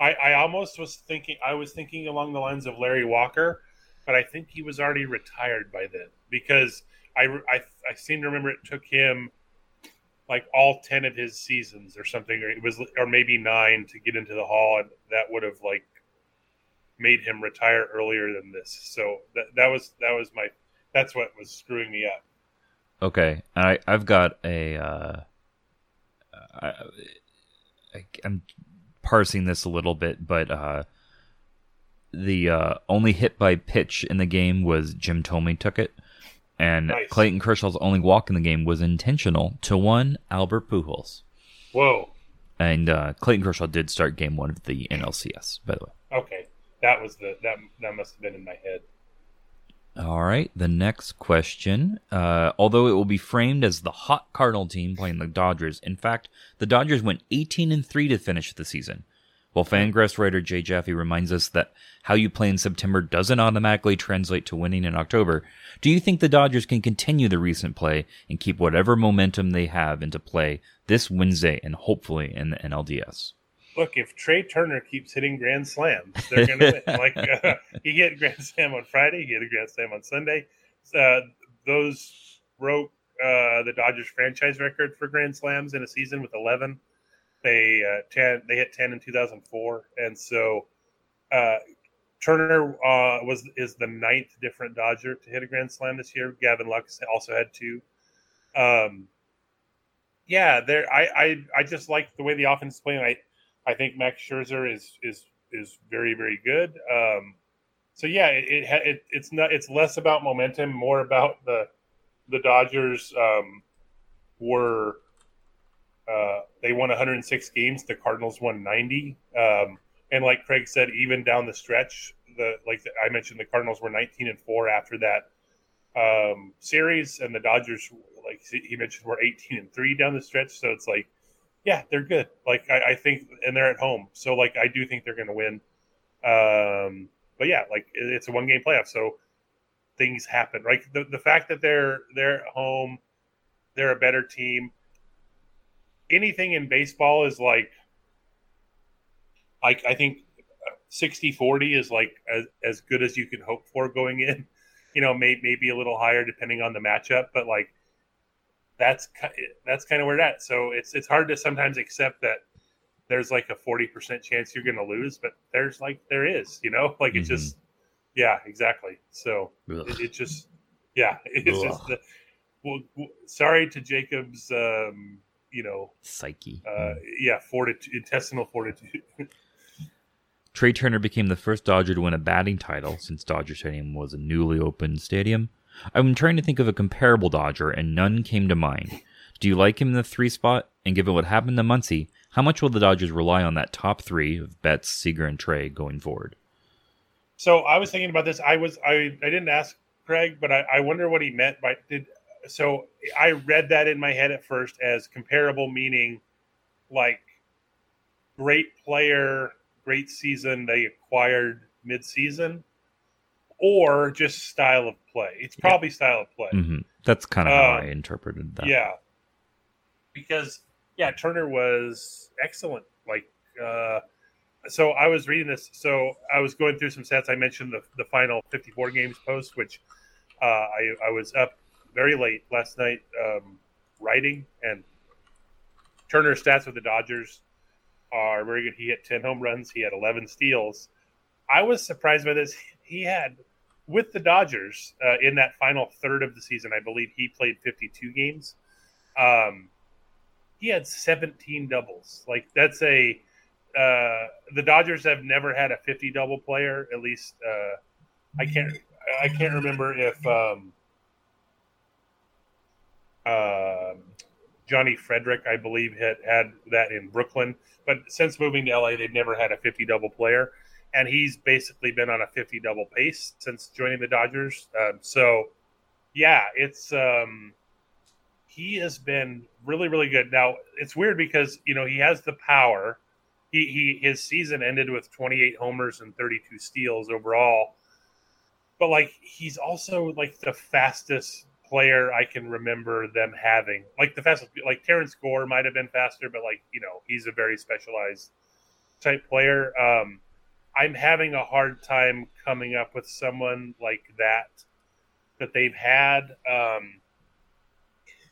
I, I almost was thinking I was thinking along the lines of Larry Walker, but I think he was already retired by then because I, I, I seem to remember it took him like all 10 of his seasons or something or it was or maybe 9 to get into the hall and that would have like made him retire earlier than this. So that that was that was my that's what was screwing me up. Okay, I I've got a. Uh, I, I, I'm parsing this a little bit, but uh, the uh, only hit by pitch in the game was Jim Thome took it, and Nice. Clayton Kershaw's only walk in the game was intentional to one Albert Pujols, Whoa. and uh, Clayton Kershaw did start game one of the NLCS, by the way. Okay. That was the that that must have been in my head. All right. The next question. Uh, although it will be framed as the hot Cardinal team playing the Dodgers, in fact, the Dodgers went 18 and 3 to finish the season. While Fangraphs writer Jay Jaffe reminds us that how you play in September doesn't automatically translate to winning in October, do you think the Dodgers can continue the recent play and keep whatever momentum they have into play this Wednesday and hopefully in the NLDS? Look, if Trea Turner keeps hitting grand slams, they're going to win. Like uh, he hit a grand slam on Friday, he hit a grand slam on Sunday. Uh, those broke uh, the Dodgers franchise record for grand slams in a season with 11. They uh, ten they hit 10 in 2004, and so uh, Turner uh, was is the ninth different Dodger to hit a grand slam this year. Gavin Lux also had two. Um, yeah, there. I, I I just like the way the offense is playing. I I think Max Scherzer is is is very very good. Um, so yeah, it, it, it, it's not it's less about momentum, more about the the Dodgers um, were uh, they won 106 games. The Cardinals won 90. Um, and like Craig said, even down the stretch, the like the, I mentioned, the Cardinals were 19 and four after that um, series, and the Dodgers, like he mentioned, were 18 and three down the stretch. So it's like, yeah, they're good. Like I, I think, and they're at home, so like I do think they're going to win. Um, but yeah, like it, it's a one game playoff, so things happen. Right, the the fact that they're they're at home, they're a better team anything in baseball is like like I think 60-40 is like as, as good as you can hope for going in. You know, may, maybe a little higher depending on the matchup, but like that's that's kind of where that. So it's it's hard to sometimes accept that there's like a 40% chance you're going to lose, but there's like there is, you know? Like it's mm-hmm. just yeah, exactly. So it, it, just yeah, it's Ugh. just the, well, sorry to Jacob's um, you know psyche. Uh, yeah, fortitude, intestinal fortitude. Trea Turner became the first Dodger to win a batting title since Dodger Stadium was a newly opened stadium. I'm trying to think of a comparable Dodger, and none came to mind. Do you like him in the three spot? And given what happened to Muncy, how much will the Dodgers rely on that top three of Betts, Seager, and Trea going forward? So I was thinking about this. I was I, I didn't ask Craig, but I, I wonder what he meant by did so I read that in my head at first as comparable, meaning like great player, great season they acquired mid-season, or just style of play. It's probably yeah. style of play. Mm-hmm. That's kind of uh, how I interpreted that. Yeah, because yeah, Turner was excellent. Like, uh, so I was reading this. So I was going through some stats. I mentioned the the final 54 games post, which uh, I I was up very late last night um, writing, and Turner's stats with the Dodgers are very good. He hit 10 home runs, he had 11 steals. I was surprised by this. He had, with the Dodgers uh, in that final third of the season, I believe he played 52 games. Um, he had 17 doubles. Like, that's a. Uh, the Dodgers have never had a 50 double player. At least uh, I can't. I can't remember if um, uh, Johnny Frederick, I believe, had had that in Brooklyn. But since moving to LA, they've never had a 50 double player. And he's basically been on a 50 double pace since joining the Dodgers. Um, so, yeah, it's um, he has been really, really good. Now, it's weird because, you know, he has the power. He, he his season ended with 28 homers and 32 steals overall. But like he's also like the fastest player I can remember them having. Like the fastest, like Terrence Gore might have been faster, but like you know he's a very specialized type player. Um, I'm having a hard time coming up with someone like that that they've had. Um,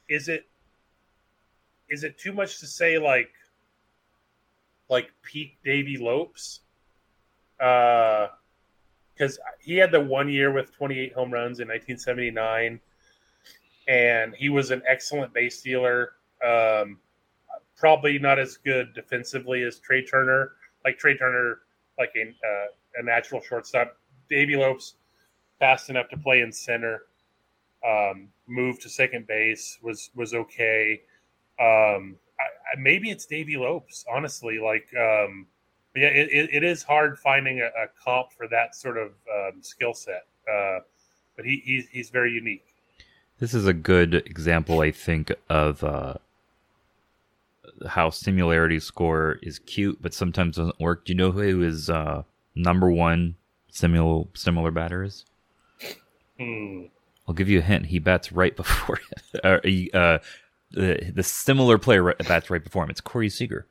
is it is it too much to say like like peak Davey Lopes? Uh, because he had the one year with 28 home runs in 1979 and he was an excellent base stealer. Um, probably not as good defensively as Trea Turner. Like Trea Turner, like a, uh, a natural shortstop. Davey Lopes, fast enough to play in center. Um, moved to second base was was okay. Um, I, maybe it's Davey Lopes, honestly. Like, um, yeah, it, it is hard finding a, a, comp for that sort of um, skill set. Uh, but he he's he's very unique. This is a good example, I think, of uh, how similarity score is cute, but sometimes doesn't work. Do you know who is uh, number one similar similar batter is? Hmm. I'll give you a hint. He bats right before uh, he, uh, the the similar player bats right before him. It's Corey Seager.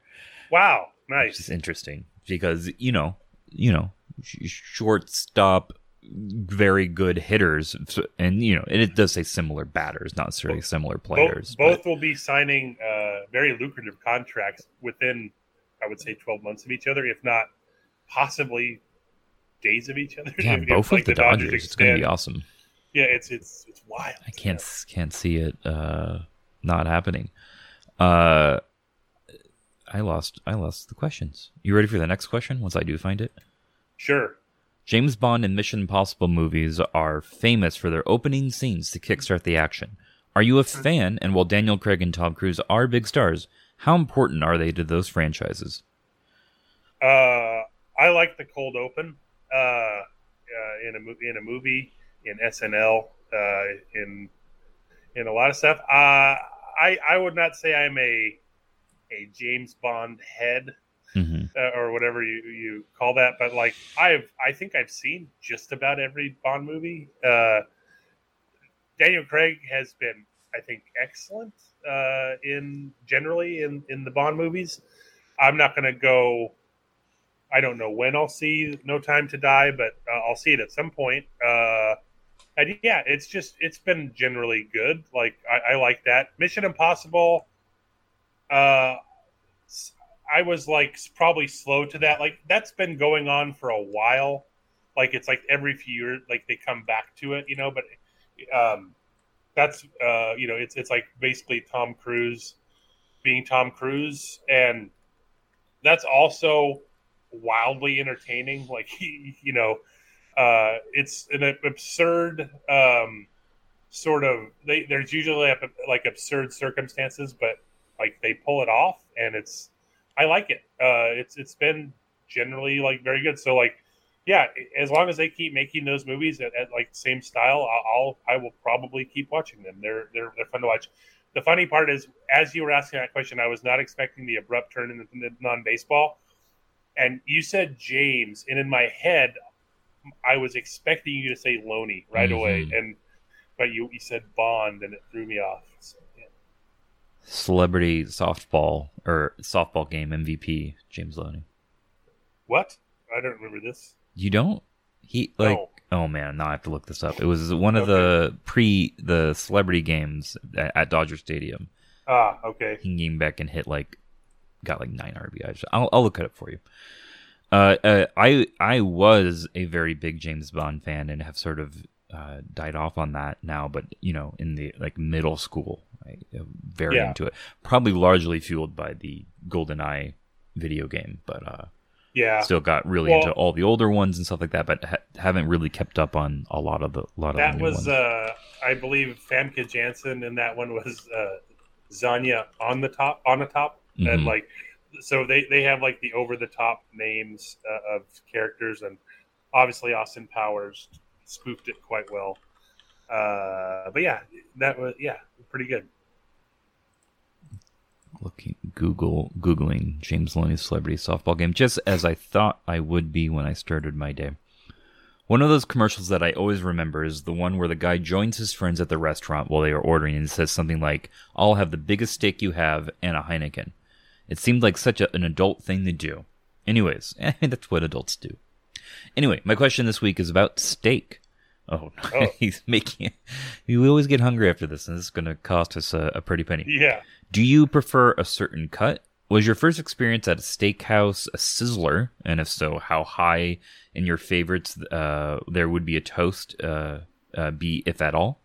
Wow, nice. is interesting because you know, you know, sh- shortstop, very good hitters, and you know, and it does say similar batters, not necessarily similar players. Both, both will be signing uh, very lucrative contracts within, I would say, 12 months of each other, if not possibly days of each other. yeah, If- if, both like, of the, Dodgers. It's going to be awesome. Yeah, it's it's it's wild. I can't can't see it uh, not happening. Uh, I lost I lost the questions. You ready for the next question? Once I do find it. Sure. James Bond and Mission Impossible movies are famous for their opening scenes to kickstart the action. Are you a fan? And while Daniel Craig and Tom Cruise are big stars, how important are they to those franchises? Uh, I like the cold open uh, uh, in a mo- in a movie, in SNL, uh, in in a lot of stuff. Uh, I I would not say I'm a a James Bond head Mm-hmm. uh, or whatever you, you call that, but like I've I think I've seen just about every Bond movie. Uh, Daniel Craig has been I think excellent uh, in generally in in the Bond movies. I'm not going to go. I don't know when I'll see No Time to Die, but uh, I'll see it at some point. Uh, and yeah, it's just it's been generally good. Like I, I like that. Mission Impossible. Uh, I was like probably slow to that. Like that's been going on for a while. Like it's like every few years, like they come back to it, you know. But um, that's uh, you know, it's it's like basically Tom Cruise being Tom Cruise, and that's also wildly entertaining. Like you know, uh, it's an absurd um, sort of. They, there's usually like absurd circumstances, but like they pull it off, and it's. I like it. Uh, it's it's been generally like very good. So like, yeah, as long as they keep making those movies at, at like same style, I'll, I'll I will probably keep watching them. They're they're they're fun to watch. The funny part is, as you were asking that question, I was not expecting the abrupt turn in the, the non-baseball, and you said James, and in my head, I was expecting you to say Loney right away, Mhm. and but you you said Bond, and it threw me off. So. Celebrity softball or softball game MVP James Loney. What? I don't remember this. You don't? He like No. oh man, now I have to look this up. It was one of the pre the celebrity games at, at Dodger Stadium. Ah, okay. He came back and hit like got like nine RBIs. I'll I'll look it up for you. Uh, uh, I I was a very big James Bond fan and have sort of uh, died off on that now. But you know, in the like middle school, very Yeah. into it. Probably largely fueled by the GoldenEye video game, but uh, Yeah. still got really Well- into all the older ones and stuff like that. But ha- haven't really kept up on a lot of the lot of That the new was, uh, I believe, Famke Janssen, and that one was uh, Xenia on the top, on the top, and Mhm. like, so they they have like the over the top names uh, of characters, and obviously Austin Powers spoofed it quite well. Uh, but yeah, that was yeah, pretty good. looking Google googling James Loney's celebrity softball game, just as I thought I would be when I started my day. One of those commercials that I always remember is the one where the guy joins his friends at the restaurant while they are ordering and says something like, "I'll have the biggest steak you have and a Heineken." It seemed like such a, an adult thing to do. Anyways, that's what adults do. Anyway, my question this week is about steak. Oh, Oh. he's making it. We always get hungry after this, and this is going to cost us a, a pretty penny. Yeah. Do you prefer a certain cut? Was your first experience at a steakhouse a sizzler? And if so, how high in your favorites uh, there would be a toast uh, uh, be, if at all?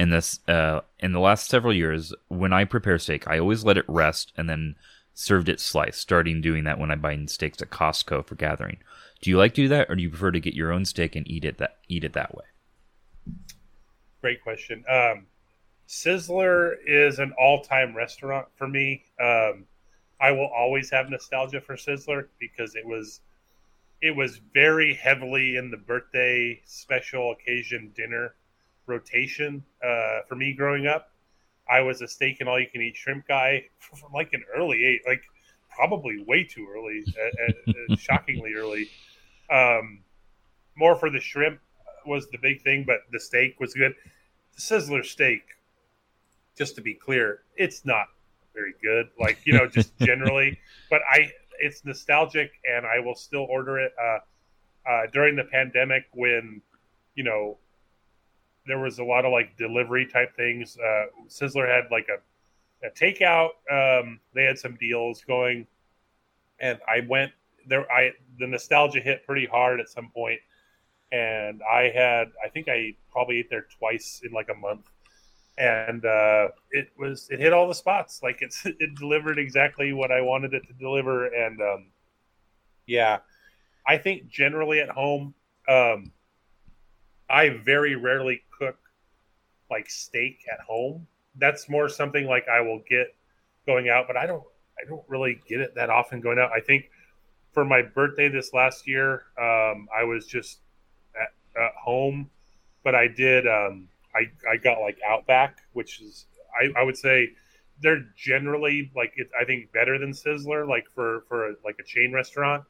In this, uh, in the last several years, when I prepare steak, I always let it rest and then served it sliced. Starting doing that when I buy steaks at Costco for gathering. Do you like to do that, or do you prefer to get your own steak and eat it that eat it that way? Great question. Um, Sizzler is an all-time restaurant for me. Um, I will always have nostalgia for Sizzler because it was it was very heavily in the birthday special occasion dinner rotation uh, for me growing up. I was a steak and all you can eat shrimp guy from like an early age, like probably way too early, uh, uh, shockingly early. Um, more for the shrimp was the big thing, but the steak was good. The Sizzler steak, just to be clear, it's not very good. Like you know, just generally, but I it's nostalgic, and I will still order it. Uh, uh, during the pandemic, when you know there was a lot of like delivery type things, uh, Sizzler had like a, a takeout. Um, they had some deals going, and I went there. I the nostalgia hit pretty hard at some point, and I had I think I probably ate there twice in like a month and uh, it was it hit all the spots. Like it's it delivered exactly what I wanted it to deliver, and um, yeah, I think generally at home, um, I very rarely cook like steak at home. That's more something like I will get going out, but I don't I don't really get it that often going out. I think for my birthday this last year, um, I was just at, at home, but I did. Um, I, I got like Outback, which is I, I would say they're generally like it, I think better than Sizzler, like for for a, like a chain restaurant.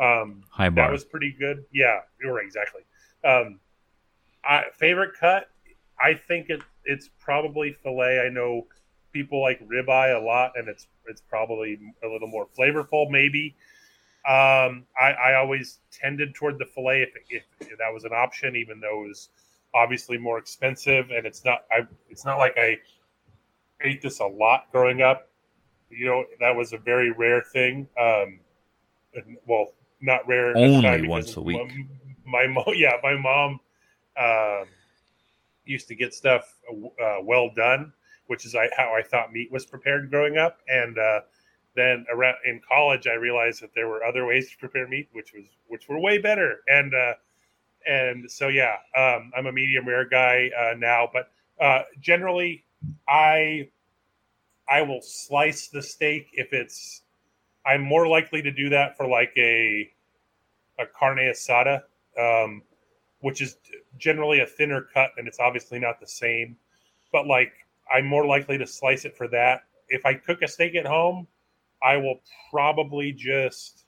Um, High bar. That was pretty good. Yeah, you're exactly. Um, I, favorite cut, I think it it's probably fillet. I know people like ribeye a lot, and it's it's probably a little more flavorful, maybe. Um, I, I always tended toward the fillet if, if, if that was an option, even though it was obviously more expensive, and it's not. I it's not like I ate this a lot growing up. You know, that was a very rare thing. Um, well, not rare. Only once a week. My mom, yeah, my mom um, used to get stuff uh, well done, which is how I thought meat was prepared growing up, and uh, then around in college, I realized that there were other ways to prepare meat, which was which were way better, and uh, and so yeah, um, I'm a medium rare guy uh, now, but uh, generally, I I will slice the steak if it's. I'm more likely to do that for like a a carne asada, um, which is generally a thinner cut, and it's obviously not the same. But like, I'm more likely to slice it for that. If I cook a steak at home, I will probably just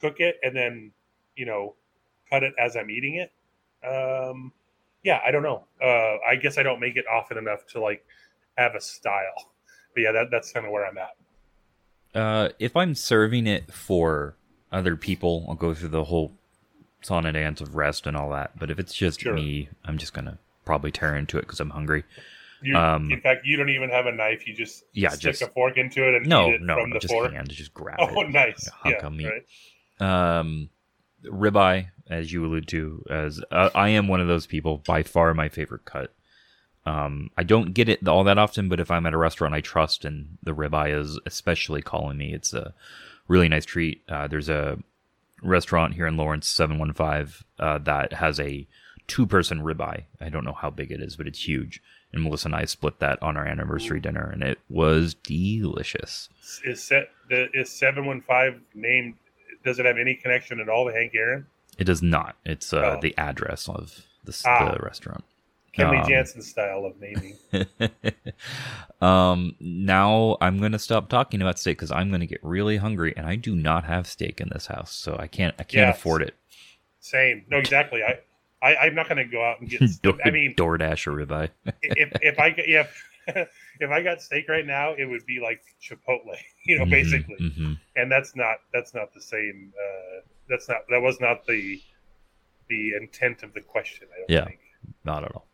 cook it and then, you know, cut it as I'm eating it. Um, yeah, I don't know. Uh, I guess I don't make it often enough to like have a style. But yeah, that, that's kind of where I'm at. Uh, if I'm serving it for other people, I'll go through the whole and dance of rest and all that. But if it's just Sure. me, I'm just gonna probably tear into it because I'm hungry. You, Um, in fact, you don't even have a knife. You just Yeah, stick just- a fork into it and no, eat it no, from the just fork. hand, just grab Oh, it. nice. A hunk Yeah, meat. right. Um, ribeye, as you allude to, as uh, I am one of those people. By far, my favorite cut. Um, I don't get it all that often, but if I'm at a restaurant I trust and the ribeye is especially calling me, it's a really nice treat. Uh, there's a restaurant here in Lawrence, seven one five, uh, that has a two person ribeye. I don't know how big it is, but it's huge. And Melissa and I split that on our anniversary dinner, and it was delicious. Is set the is seven one five named? Does it have any connection at all to Hank Aaron? It does not. It's uh, Oh. the address of the, Ah. the restaurant. Kenley Um, Jansen style of naming. um, now I'm gonna stop talking about steak because I'm gonna get really hungry, and I do not have steak in this house, so I can't. I can't Yes. afford it. Same. No, exactly. I, I I'm not going to go out and get. Door, I mean, DoorDash or ribeye. if if I yeah, if I got steak right now, it would be like Chipotle, you know, Mhm, basically. mhm. And that's not that's not the same. Uh, that's not that was not the the intent of the question. I don't Yeah, think. not at all.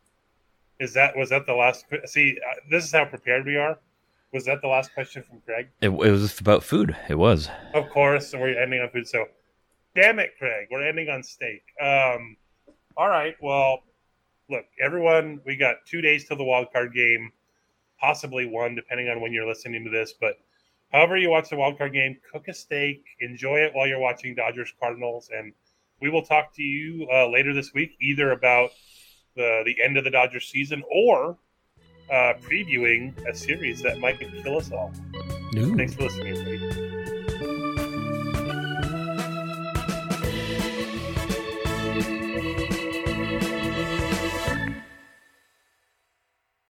Is that was that the last? See, uh, this is how prepared we are. Was that the last question from Craig? It, it was about food. It was. Of course, we're ending on food. So, damn it, Craig, we're ending on steak. Um, all right. Well, look, everyone, we got two days till the wild card game, possibly one, depending on when you're listening to this. But however you watch the wild card game, cook a steak, enjoy it while you're watching Dodgers Cardinals, and we will talk to you uh, later this week, either about the the end of the Dodgers season or uh, previewing a series that might kill us all. Ooh. Thanks for listening, everybody.